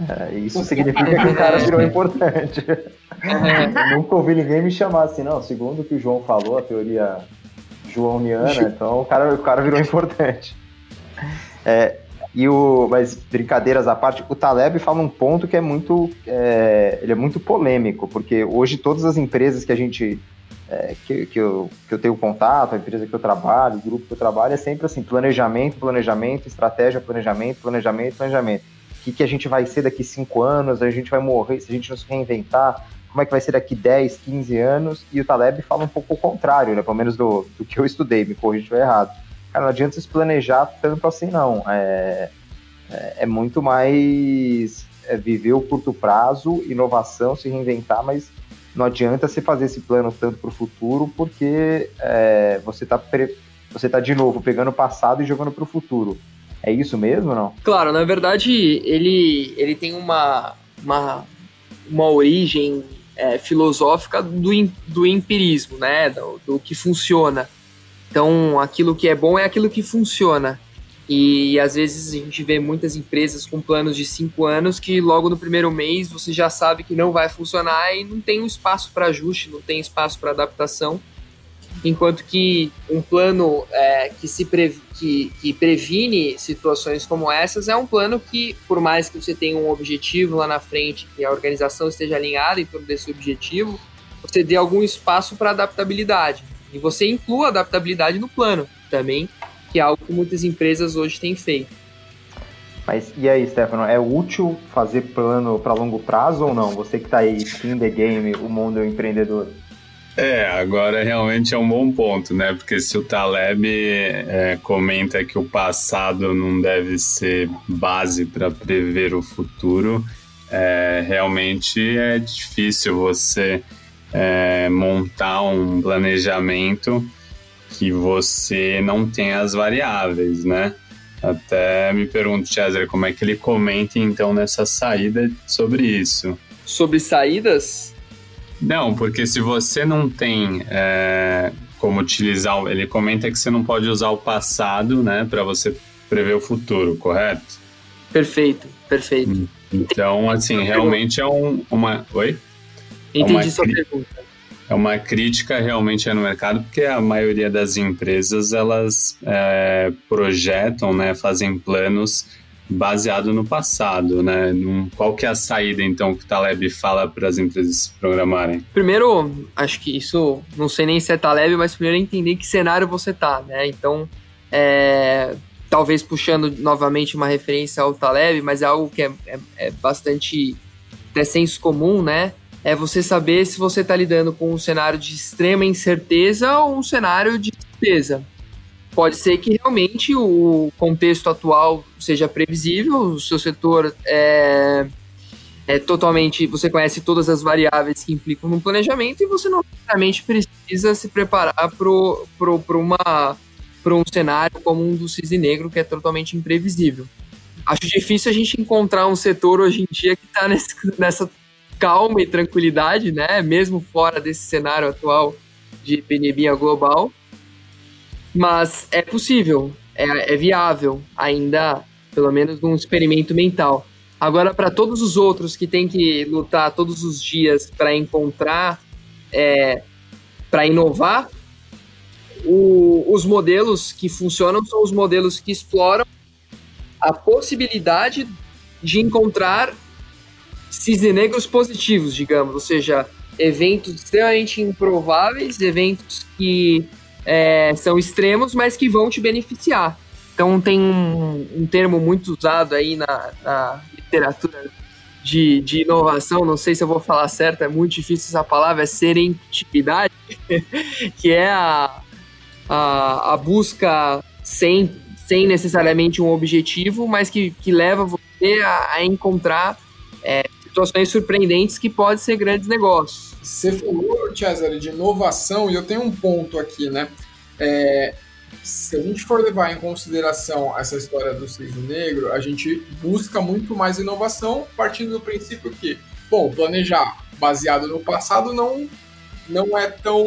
Speaker 2: É, isso significa que o cara virou importante. Eu nunca ouvi ninguém me chamar assim, não. Segundo o que o João falou, a teoria joãoniana, então o cara, o cara virou importante. É, e o, mas brincadeiras à parte, o Taleb fala um ponto que é muito, é, ele é muito polêmico, porque hoje todas as empresas que a gente, é, que, que, eu, que eu tenho contato, a empresa que eu trabalho, o grupo que eu trabalho, é sempre assim, planejamento, planejamento, estratégia, planejamento, planejamento, planejamento. O que, que a gente vai ser daqui cinco anos, a gente vai morrer, se a gente não se reinventar, como é que vai ser daqui 10, 15 anos, e o Taleb fala um pouco o contrário, né, pelo menos do, do que eu estudei, me corrija se estiver errado cara, não adianta se planejar tanto assim, não. É, é, é muito mais é, viver o curto prazo, inovação, se reinventar, mas não adianta você fazer esse plano tanto para o futuro, porque é, você está você tá de novo pegando o passado e jogando para o futuro. É isso mesmo, não?
Speaker 4: Claro, na verdade ele, ele tem uma, uma, uma origem é, filosófica do, do empirismo, né? Do, do que funciona. Então, aquilo que é bom é aquilo que funciona. E às vezes a gente vê muitas empresas com planos de cinco anos que logo no primeiro mês você já sabe que não vai funcionar e não tem um espaço para ajuste, não tem espaço para adaptação. Enquanto que um plano é, que, se que, que previne situações como essas é um plano que, por mais que você tenha um objetivo lá na frente, que a organização esteja alinhada em torno desse objetivo, você dê algum espaço para adaptabilidade. E você inclua adaptabilidade no plano também, que é algo que muitas empresas hoje têm feito.
Speaker 2: Mas e aí, Stefano, é útil fazer plano para longo prazo ou não? Você que está aí in the game, o mundo empreendedor.
Speaker 5: É, agora realmente é um bom ponto, né? Porque se o Taleb é, comenta que o passado não deve ser base para prever o futuro, é, realmente é difícil você é, montar um planejamento que você não tem as variáveis, né? Até me pergunto, César, como é que ele comenta então nessa saída sobre isso?
Speaker 4: Sobre saídas?
Speaker 5: Não, porque se você não tem é, como utilizar, ele comenta que você não pode usar o passado, né, para você prever o futuro, correto?
Speaker 4: Perfeito, perfeito. Hum,
Speaker 5: então, assim, realmente é um, uma. Oi?
Speaker 4: Entendi é sua pergunta.
Speaker 5: É uma crítica realmente no mercado, porque a maioria das empresas elas é, projetam, né, fazem planos baseado no passado, né? Qual que é a saída, então, que o Taleb fala para as empresas se programarem?
Speaker 4: Primeiro, acho que isso, não sei nem se é Taleb, mas primeiro é entender que cenário você tá, né? Então, é, talvez puxando novamente uma referência ao Taleb, mas é algo que é, é, é bastante até senso comum, né? é você saber se você está lidando com um cenário de extrema incerteza ou um cenário de certeza. Pode ser que realmente o contexto atual seja previsível, o seu setor é, é totalmente. Você conhece todas as variáveis que implicam no planejamento e você não necessariamente precisa se preparar para uma para um cenário como um do cisne negro que é totalmente imprevisível. Acho difícil a gente encontrar um setor hoje em dia que está nessa calma e tranquilidade, né? Mesmo fora desse cenário atual de pandemia global. Mas é possível, é, é viável, ainda, pelo menos num experimento mental. Agora, para todos os outros que têm que lutar todos os dias para encontrar, é, para inovar, o, os modelos que funcionam são os modelos que exploram a possibilidade de encontrar cisne negros positivos, digamos, ou seja, eventos extremamente improváveis, eventos que é, são extremos, mas que vão te beneficiar. Então tem um, um termo muito usado aí na, na literatura de, de, inovação, não sei se eu vou falar certo, é muito difícil essa palavra, é serendipidade, que é a, a, a, busca sem, sem necessariamente um objetivo, mas que, que leva você a, a encontrar é, situações surpreendentes que podem ser grandes negócios.
Speaker 1: Você falou, Cesare, de inovação, e eu tenho um ponto aqui, né? É, se a gente for levar em consideração essa história do cisne negro, a gente busca muito mais inovação, partindo do princípio que, bom, planejar baseado no passado não, não é tão.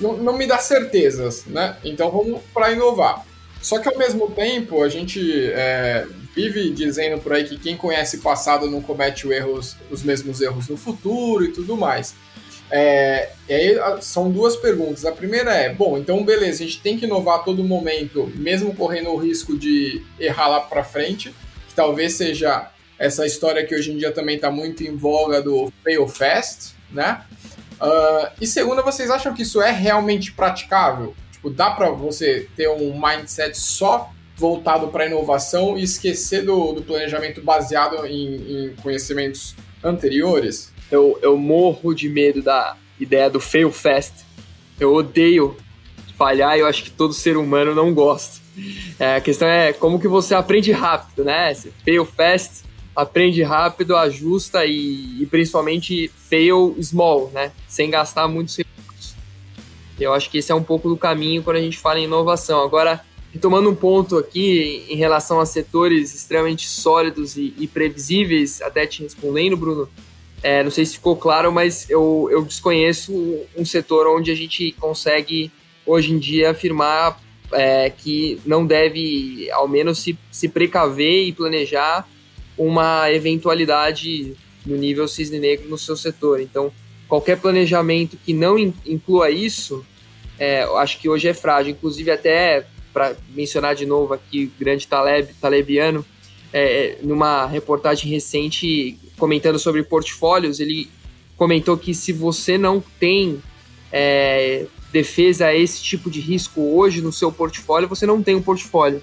Speaker 1: Não, não me dá certezas, né? Então vamos para inovar. Só que ao mesmo tempo, a gente é, vive dizendo por aí que quem conhece passado não comete erros, os mesmos erros no futuro e tudo mais. É, e aí são duas perguntas. A primeira é: bom, então beleza, a gente tem que inovar a todo momento, mesmo correndo o risco de errar lá para frente, que talvez seja essa história que hoje em dia também está muito em voga do fail fast, né? Uh, e segunda, vocês acham que isso é realmente praticável? Tipo, dá para você ter um mindset só voltado para inovação e esquecer do, do planejamento baseado em, em, conhecimentos anteriores?
Speaker 4: Eu, eu morro de medo da ideia do fail fast. Eu odeio falhar e eu acho que todo ser humano não gosta. É, a questão é como que você aprende rápido, né? Você fail fast, aprende rápido, ajusta e, e principalmente fail small, né? Sem gastar muitos recursos. Eu acho que esse é um pouco do caminho quando a gente fala em inovação. Agora, retomando um ponto aqui em relação a setores extremamente sólidos e, e previsíveis, até te respondendo, Bruno, é, não sei se ficou claro, mas eu, eu desconheço um setor onde a gente consegue, hoje em dia, afirmar é, que não deve, ao menos, se, se precaver e planejar uma eventualidade no nível cisne negro no seu setor. Então, qualquer planejamento que não inclua isso, é, acho que hoje é frágil. Inclusive, até para mencionar de novo aqui o grande Taleb, Talebiano, é, numa reportagem recente comentando sobre portfólios, ele comentou que se você não tem é, defesa a esse tipo de risco hoje no seu portfólio, você não tem um portfólio.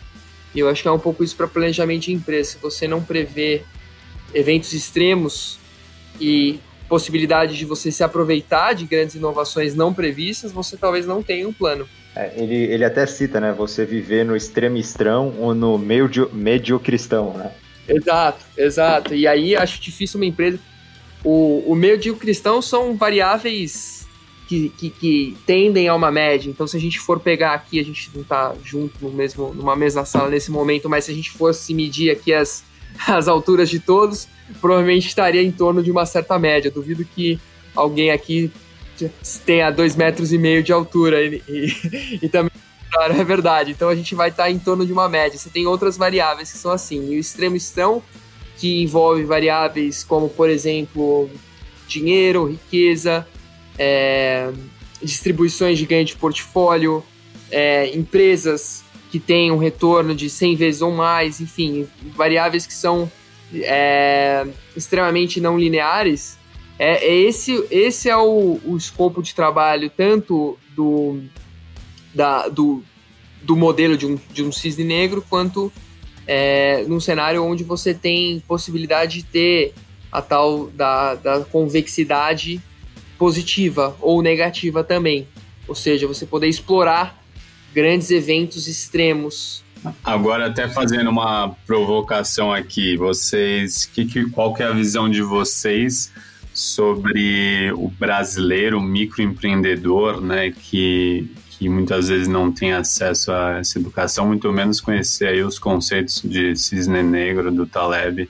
Speaker 4: E eu acho que é um pouco isso para planejamento de empresa. Se você não prevê eventos extremos e possibilidade de você se aproveitar de grandes inovações não previstas, você talvez não tenha um plano.
Speaker 2: É, ele, ele até cita, né? Você viver no extremistrão ou no meio mediocristão, né?
Speaker 4: Exato, exato. E aí acho difícil uma empresa. O, o mediocristão são variáveis que, que, que, tendem a uma média. Então, se a gente for pegar aqui, a gente não está junto no mesmo, numa mesma sala nesse momento, mas se a gente fosse medir aqui as, as alturas de todos, provavelmente estaria em torno de uma certa média. Duvido que alguém aqui tenha dois metros e meio de altura e, e, e também é verdade. Então a gente vai estar em torno de uma média. Você tem outras variáveis que são assim. E o extremo extrão, que envolve variáveis como, por exemplo, dinheiro, riqueza, é, distribuições de ganho de portfólio, é, empresas que têm um retorno de 100 vezes ou mais, enfim, variáveis que são é, extremamente não lineares. É, é, esse, esse é o, o escopo de trabalho tanto do, da, do, do modelo de um, de um cisne negro quanto é, num cenário onde você tem possibilidade de ter a tal da, da convexidade positiva ou negativa também. Ou seja, você poder explorar grandes eventos extremos.
Speaker 5: Agora, até fazendo uma provocação aqui, vocês, que, que, qual que é a visão de vocês sobre o brasileiro, o microempreendedor, né, que, que muitas vezes não tem acesso a essa educação, muito menos conhecer aí os conceitos de cisne negro, do Taleb.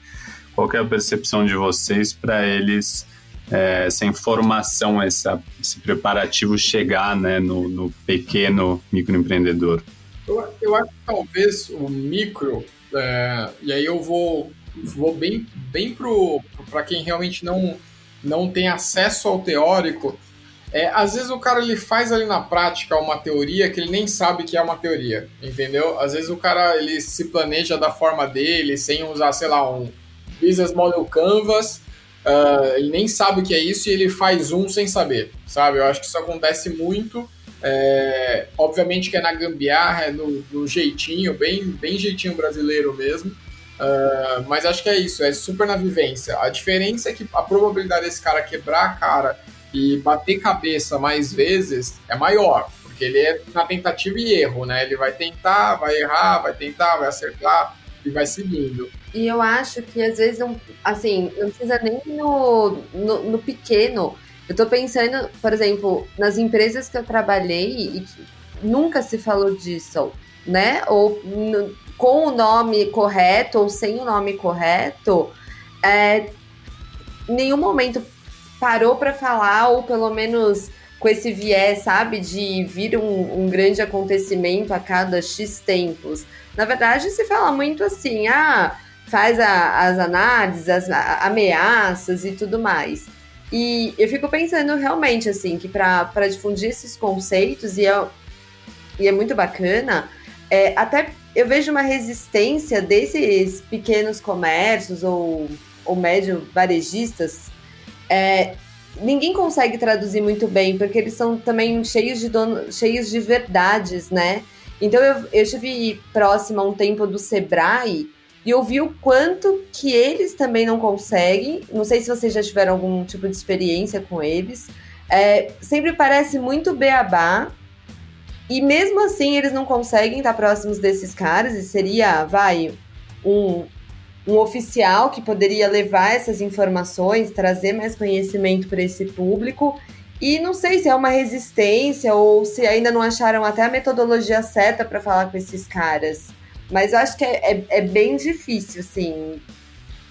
Speaker 5: Qual é a percepção de vocês para eles é, essa informação, essa, esse preparativo chegar né, no, no pequeno microempreendedor?
Speaker 1: Eu, eu acho que talvez o micro, é, e aí eu vou, vou bem, bem para quem realmente não, não tem acesso ao teórico, é, às vezes o cara ele faz ali na prática uma teoria que ele nem sabe que é uma teoria, entendeu? Às vezes o cara ele se planeja da forma dele, sem usar, sei lá, um business model canvas, Uh, ele nem sabe o que é isso e ele faz um sem saber, sabe? Eu acho que isso acontece muito. É, obviamente que é na gambiarra, é no, no, jeitinho, bem, bem jeitinho brasileiro mesmo. Uh, mas acho que é isso, é super na vivência. A diferença é que a probabilidade desse cara quebrar a cara e bater cabeça mais vezes é maior, porque ele é na tentativa e erro, né? Ele vai tentar, vai errar, vai tentar, vai acertar e vai seguindo.
Speaker 3: E eu acho que às vezes não, assim, não precisa nem no, no, no pequeno. Eu tô pensando, por exemplo, nas empresas que eu trabalhei e nunca se falou disso, né? Ou com o nome correto ou sem o nome correto, é, nenhum momento parou para falar, ou pelo menos com esse viés, sabe, de vir um, um, grande acontecimento a cada X tempos. Na verdade, se fala muito assim, ah, faz a, as análises, as a, ameaças e tudo mais. E eu fico pensando realmente, assim, que para difundir esses conceitos, e é, e é muito bacana, é, até eu vejo uma resistência desses pequenos comércios ou, ou médio varejistas é, ninguém consegue traduzir muito bem, porque eles são também cheios de dono, cheios de verdades, né? Então eu, eu estive próxima um tempo do Sebrae e ouvi o quanto que eles também não conseguem. Não sei se vocês já tiveram algum tipo de experiência com eles. É, sempre parece muito beabá. E mesmo assim eles não conseguem estar próximos desses caras. E seria, vai, um, um oficial que poderia levar essas informações, trazer mais conhecimento para esse público. E não sei se é uma resistência ou se ainda não acharam até a metodologia certa para falar com esses caras. Mas eu acho que é, é, é bem difícil, assim.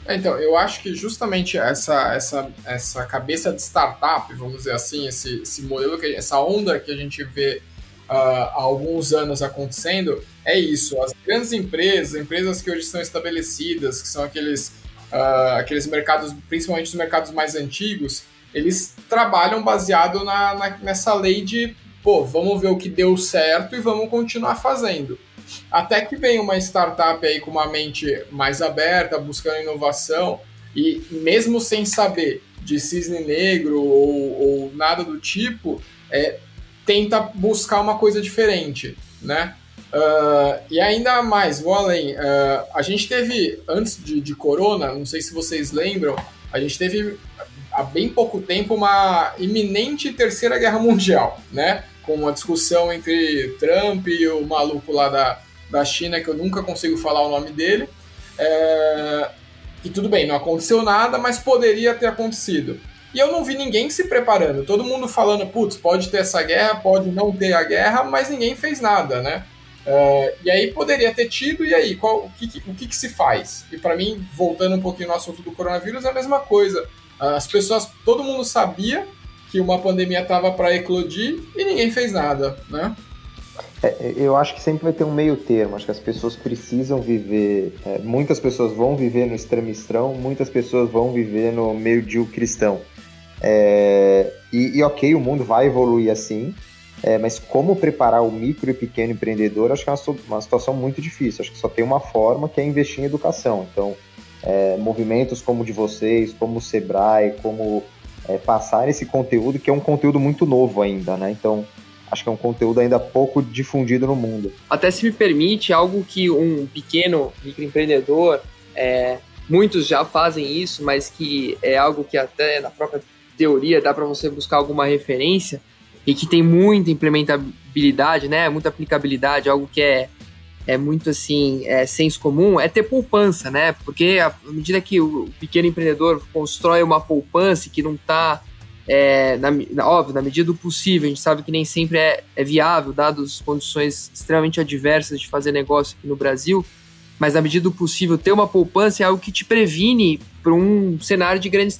Speaker 1: É, então, eu acho que justamente essa, essa, essa cabeça de startup, vamos dizer assim, esse, esse modelo, que, essa onda que a gente vê há alguns anos acontecendo, é isso. As grandes empresas, empresas que hoje estão estabelecidas, que são aqueles, uh, aqueles mercados, principalmente os mercados mais antigos, eles trabalham baseado na, na, nessa lei de, pô, vamos ver o que deu certo e vamos continuar fazendo. Até que vem uma startup aí com uma mente mais aberta, buscando inovação, e mesmo sem saber de cisne negro ou, ou nada do tipo, é, tenta buscar uma coisa diferente, né? Uh, e ainda mais, vou além. Uh, a gente teve, antes de, de Corona, não sei se vocês lembram, a gente teve há bem pouco tempo uma iminente terceira guerra mundial, né? Com uma discussão entre Trump e o maluco lá da, da China, que eu nunca consigo falar o nome dele. É, e tudo bem, não aconteceu nada, mas poderia ter acontecido. E eu não vi ninguém se preparando. Todo mundo falando, putz, pode ter essa guerra, pode não ter a guerra, mas ninguém fez nada, né? Uh, e aí poderia ter tido, e aí, qual, o, que, o que, que se faz? E para mim, voltando um pouquinho no assunto do coronavírus, é a mesma coisa. As pessoas, todo mundo sabia que uma pandemia estava para eclodir e ninguém fez nada, né?
Speaker 2: É, eu acho que sempre vai ter um meio termo. Acho que as pessoas precisam viver. É, muitas pessoas vão viver no extremistrão, muitas pessoas vão viver no meio de cristão. É, e, e, ok, o mundo vai evoluir assim, é, mas como preparar o micro e pequeno empreendedor, acho que é uma, uma, situação muito difícil. Acho que só tem uma forma que é investir em educação. Então, é, movimentos como o de vocês, como o Sebrae, como é, passar esse conteúdo, que é um conteúdo muito novo ainda, né? Então, acho que é um conteúdo ainda pouco difundido no mundo.
Speaker 4: Até se me permite, algo que um pequeno microempreendedor, é, muitos já fazem isso, mas que é algo que até na própria teoria dá para você buscar alguma referência e que tem muita implementabilidade, né? Muita aplicabilidade, algo que é, é muito assim, é senso comum, é ter poupança, né? Porque à medida que o pequeno empreendedor constrói uma poupança que não está é, na, óbvio, na medida do possível, a gente sabe que nem sempre é, é viável, dadas as condições extremamente adversas de fazer negócio aqui no Brasil, mas na medida do possível, ter uma poupança é algo que te previne para um cenário de grande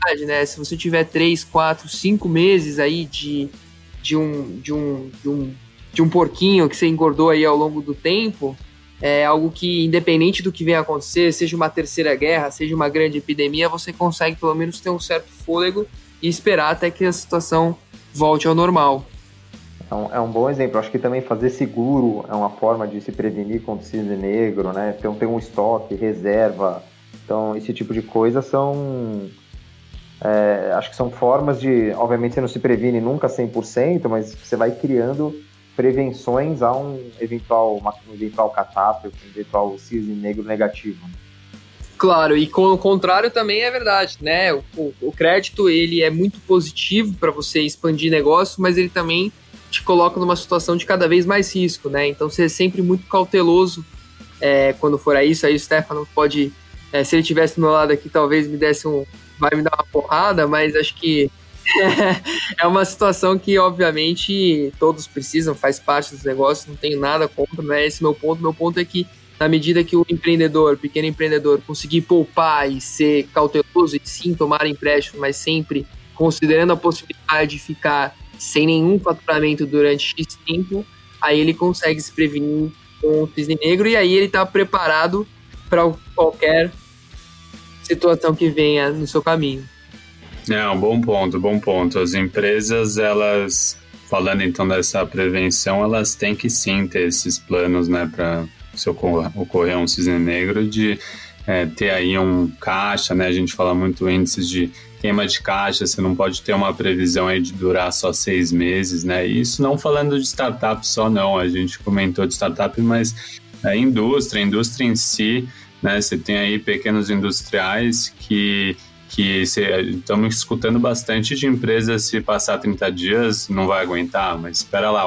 Speaker 4: estabilidade, né? Se você tiver três, quatro, cinco meses aí de de um, de um, de um, de um porquinho que você engordou aí ao longo do tempo, é algo que, independente do que venha acontecer, seja uma terceira guerra, seja uma grande epidemia, você consegue pelo menos ter um certo fôlego e esperar até que a situação volte ao normal.
Speaker 2: É um, é um bom exemplo. Acho que também fazer seguro é uma forma de se prevenir contra o cisne negro, né? Então, ter um estoque, reserva. Então, esse tipo de coisa são é, acho que são formas de, obviamente você não se previne nunca 100%, mas você vai criando prevenções a um eventual, uma, um eventual catástrofe, um eventual cisne negro negativo.
Speaker 4: Claro, e com o contrário também é verdade, né? O, o, crédito ele é muito positivo para você expandir negócio, mas ele também te coloca numa situação de cada vez mais risco, né? Então você é sempre muito cauteloso é, quando for a isso. Aí o Stefano pode, é, se ele tivesse meu lado aqui, talvez me desse um, vai me dar uma porrada, mas acho que é uma situação que, obviamente, todos precisam, faz parte dos negócios, não tenho nada contra, não é esse meu ponto. Meu ponto é que, na medida que o empreendedor, pequeno empreendedor, conseguir poupar e ser cauteloso e sim tomar empréstimo, mas sempre considerando a possibilidade de ficar sem nenhum faturamento durante X tempo, aí ele consegue se prevenir com o cisne negro e aí ele está preparado para qualquer situação que venha no seu caminho.
Speaker 5: É, um bom ponto, bom ponto. As empresas, elas, falando então dessa prevenção, elas têm que sim ter esses planos, né, para se ocorrer um cisne negro, de é, ter aí um caixa, né? A gente fala muito índices de queima de caixa, você não pode ter uma previsão aí de durar só seis meses, né? Isso não falando de startup só, não. A gente comentou de startup, mas a indústria, a indústria em si, né? Você tem aí pequenos industriais que que estamos escutando bastante de empresas se passar 30 dias não vai aguentar, mas espera lá,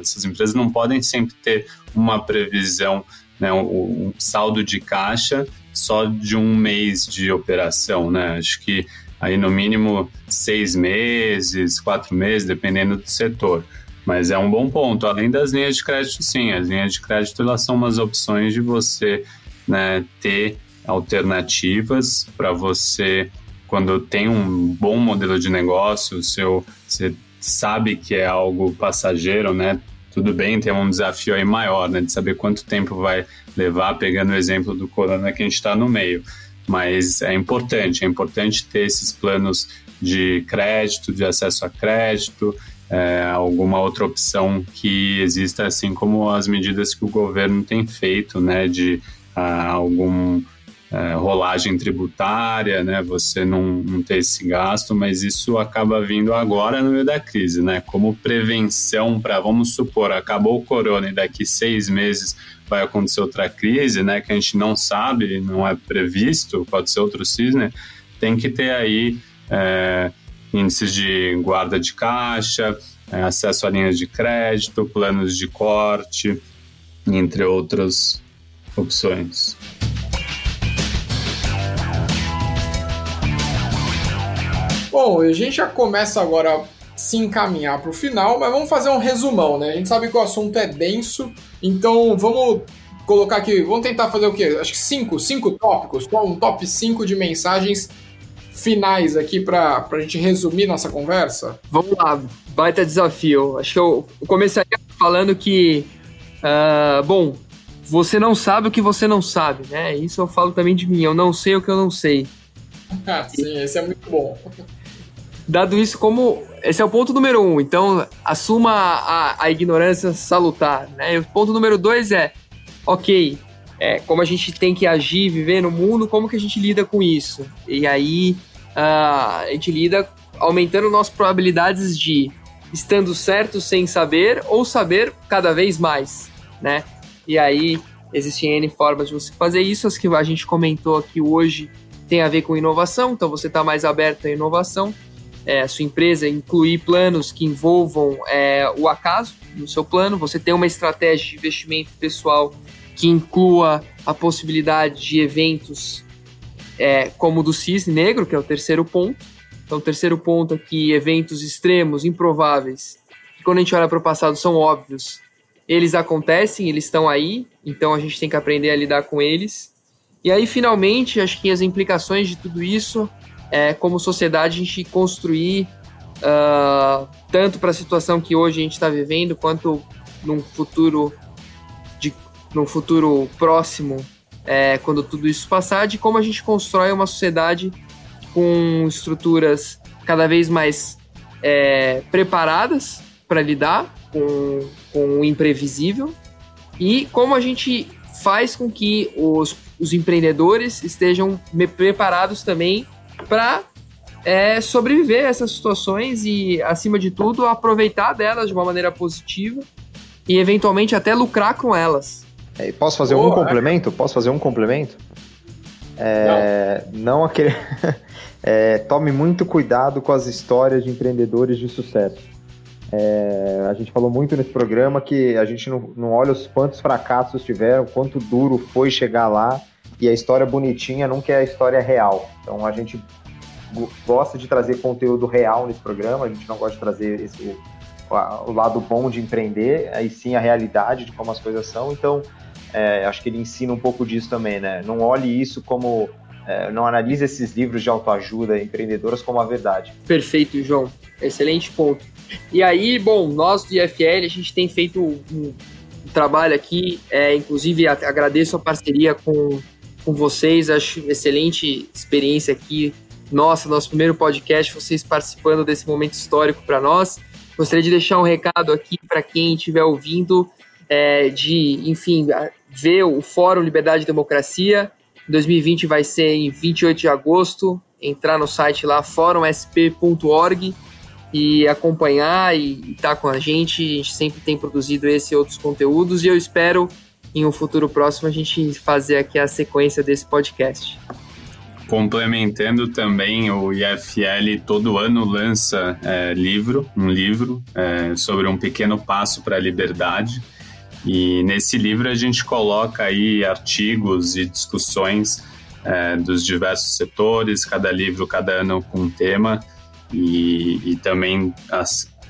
Speaker 5: essas empresas não podem sempre ter uma previsão, né, um, saldo de caixa só de um mês de operação, né? Acho que aí no mínimo seis meses, quatro meses, dependendo do setor. Mas é um bom ponto. Além das linhas de crédito, sim, as linhas de crédito elas são umas opções de você né, ter alternativas para você, quando tem um bom modelo de negócio, seu, você sabe que é algo passageiro, né? Tudo bem, tem um desafio aí maior, né? De saber quanto tempo vai levar, pegando o exemplo do corona que a gente está no meio. Mas é importante, é importante ter esses planos de crédito, de acesso a crédito, é, alguma outra opção que exista, assim como as medidas que o governo tem feito, né? De ah, algum é, rolagem tributária, né? Você não, não ter esse gasto, mas isso acaba vindo agora no meio da crise, né? Como prevenção para, vamos supor, acabou o corona e daqui seis meses vai acontecer outra crise, né? Que a gente não sabe, não é previsto, pode ser outro cisne, tem que ter aí é, índices de guarda de caixa, é, acesso a linhas de crédito, planos de corte, entre outras opções.
Speaker 1: Bom, a gente já começa agora a se encaminhar para o final, mas vamos fazer um resumão, né? A gente sabe que o assunto é denso, então vamos colocar aqui, vamos tentar fazer o quê? Acho que cinco, cinco tópicos, um top 5 de mensagens finais aqui para a gente resumir nossa conversa?
Speaker 4: Vamos lá, baita desafio. Acho que eu começaria falando que, uh, bom, você não sabe o que você não sabe, né? Isso eu falo também de mim, eu não sei o que eu não sei.
Speaker 1: Ah, sim, esse é muito bom.
Speaker 4: Dado isso como. Esse é o ponto número um. Então, assuma a, a ignorância salutar. Né? E o ponto número dois é: ok, é, como a gente tem que agir, viver no mundo, como que a gente lida com isso? E aí uh, a gente lida aumentando nossas probabilidades de estando certo sem saber ou saber cada vez mais, né? E aí existem N formas de você fazer isso, as que a gente comentou aqui hoje tem a ver com inovação, então você está mais aberto à inovação. É, a sua empresa incluir planos que envolvam é, o acaso no seu plano, você tem uma estratégia de investimento pessoal que inclua a possibilidade de eventos é, como o do Cisne Negro, que é o terceiro ponto. Então, o terceiro ponto aqui, eventos extremos, improváveis, que quando a gente olha para o passado são óbvios, eles acontecem, eles estão aí, então a gente tem que aprender a lidar com eles. E aí, finalmente, acho que as implicações de tudo isso é, como sociedade, a gente construir uh, tanto para a situação que hoje a gente está vivendo, quanto num futuro, de, num futuro próximo, é, quando tudo isso passar, de como a gente constrói uma sociedade com estruturas cada vez mais é, preparadas para lidar com, com o imprevisível e como a gente faz com que os, os empreendedores estejam preparados também para é, sobreviver a essas situações e, acima de tudo, aproveitar delas de uma maneira positiva e, eventualmente, até lucrar com elas.
Speaker 2: É, posso fazer um complemento? Posso fazer um complemento? É, não. não aquele. é, tome muito cuidado com as histórias de empreendedores de sucesso. É, a gente falou muito nesse programa que a gente não, não olha os quantos fracassos tiveram, quanto duro foi chegar lá, e a história bonitinha nunca é a história real. Então a gente gosta de trazer conteúdo real nesse programa, a gente não gosta de trazer esse, o, o lado bom de empreender, aí sim a realidade de como as coisas são. Então, é, acho que ele ensina um pouco disso também, né? Não olhe isso como. É, não analise esses livros de autoajuda empreendedoras como a verdade.
Speaker 4: Perfeito, João. Excelente ponto. E aí, bom, nós do IFL, a gente tem feito um, um trabalho aqui, é, inclusive agradeço a parceria com, com vocês, acho excelente experiência aqui. Nossa, nosso primeiro podcast, vocês participando desse momento histórico para nós. Gostaria de deixar um recado aqui para quem estiver ouvindo, é, de, enfim, ver o Fórum Liberdade e Democracia. 2020 vai ser em 28 de agosto. Entrar no site lá, fórumsp.org e acompanhar e estar tá com a gente. A gente sempre tem produzido esse e outros conteúdos e eu espero em um futuro próximo a gente fazer aqui a sequência desse podcast.
Speaker 5: Complementando também, o IFL todo ano lança é, livro, um livro é, sobre um pequeno passo para a liberdade. E nesse livro a gente coloca aí artigos e discussões é, dos diversos setores, cada livro, cada ano com um tema e, e também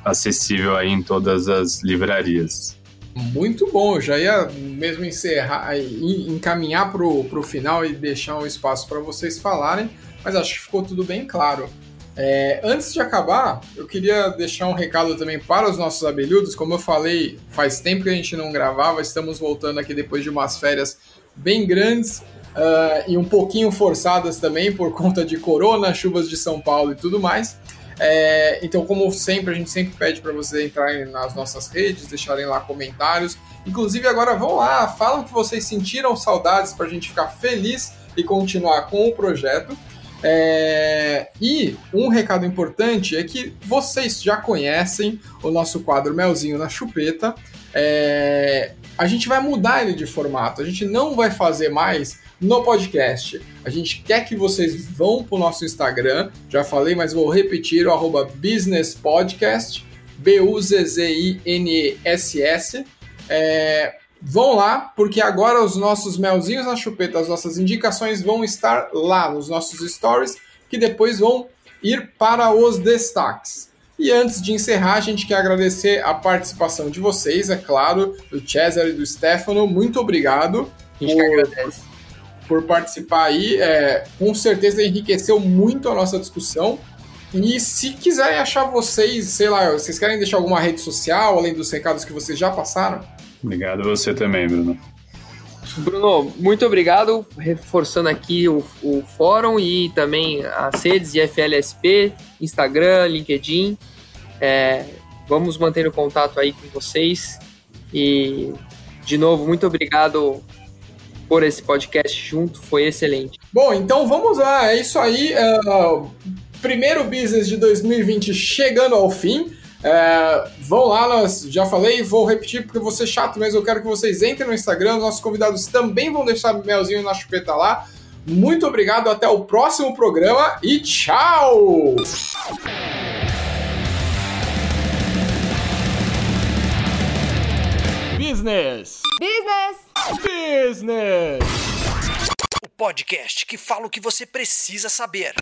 Speaker 5: acessível aí em todas as livrarias.
Speaker 1: Muito bom, já ia mesmo encerrar, encaminhar para o final e deixar um espaço para vocês falarem, mas acho que ficou tudo bem claro. É, antes de acabar, eu queria deixar um recado também para os nossos abelhudos. Como eu falei, faz tempo que a gente não gravava, estamos voltando aqui depois de umas férias bem grandes uh, e um pouquinho forçadas também por conta de corona, chuvas de São Paulo e tudo mais. É, então, como sempre, a gente sempre pede para vocês entrarem nas nossas redes, deixarem lá comentários. Inclusive, agora vão lá, falam que vocês sentiram saudades para a gente ficar feliz e continuar com o projeto. É, e um recado importante é que vocês já conhecem o nosso quadro Melzinho na Chupeta. É, a gente vai mudar ele de formato. A gente não vai fazer mais no podcast. A gente quer que vocês vão para o nosso Instagram, já falei, mas vou repetir, o Business Podcast, B-U-Z-Z-I-N-E-S-S. É, vão lá, porque agora os nossos melzinhos na chupeta, as nossas indicações vão estar lá nos nossos stories, que depois vão ir para os destaques. E antes de encerrar, a gente quer agradecer a participação de vocês, é claro, do Cesar e do Stefano. Muito obrigado.
Speaker 4: A gente por... agradece
Speaker 1: por participar aí. É, com certeza enriqueceu muito a nossa discussão. E se quiserem achar vocês, sei lá, vocês querem deixar alguma rede social, além dos recados que vocês já passaram?
Speaker 5: Obrigado a você também, Bruno.
Speaker 4: Bruno, muito obrigado. Reforçando aqui o, o fórum e também as redes de FLSP, Instagram, LinkedIn. É, vamos manter o contato aí com vocês. E, de novo, muito obrigado por esse podcast junto, foi excelente.
Speaker 1: Bom, então vamos lá, é isso aí. Uh, primeiro business de 2020 chegando ao fim. Uh, vão lá, já falei, vou repetir porque vou ser chato mesmo. Eu quero que vocês entrem no Instagram. Nossos convidados também vão deixar melzinho na chupeta lá. Muito obrigado, até o próximo programa e tchau!
Speaker 6: Business!
Speaker 3: Business!
Speaker 6: Business! O podcast que fala o que você precisa saber.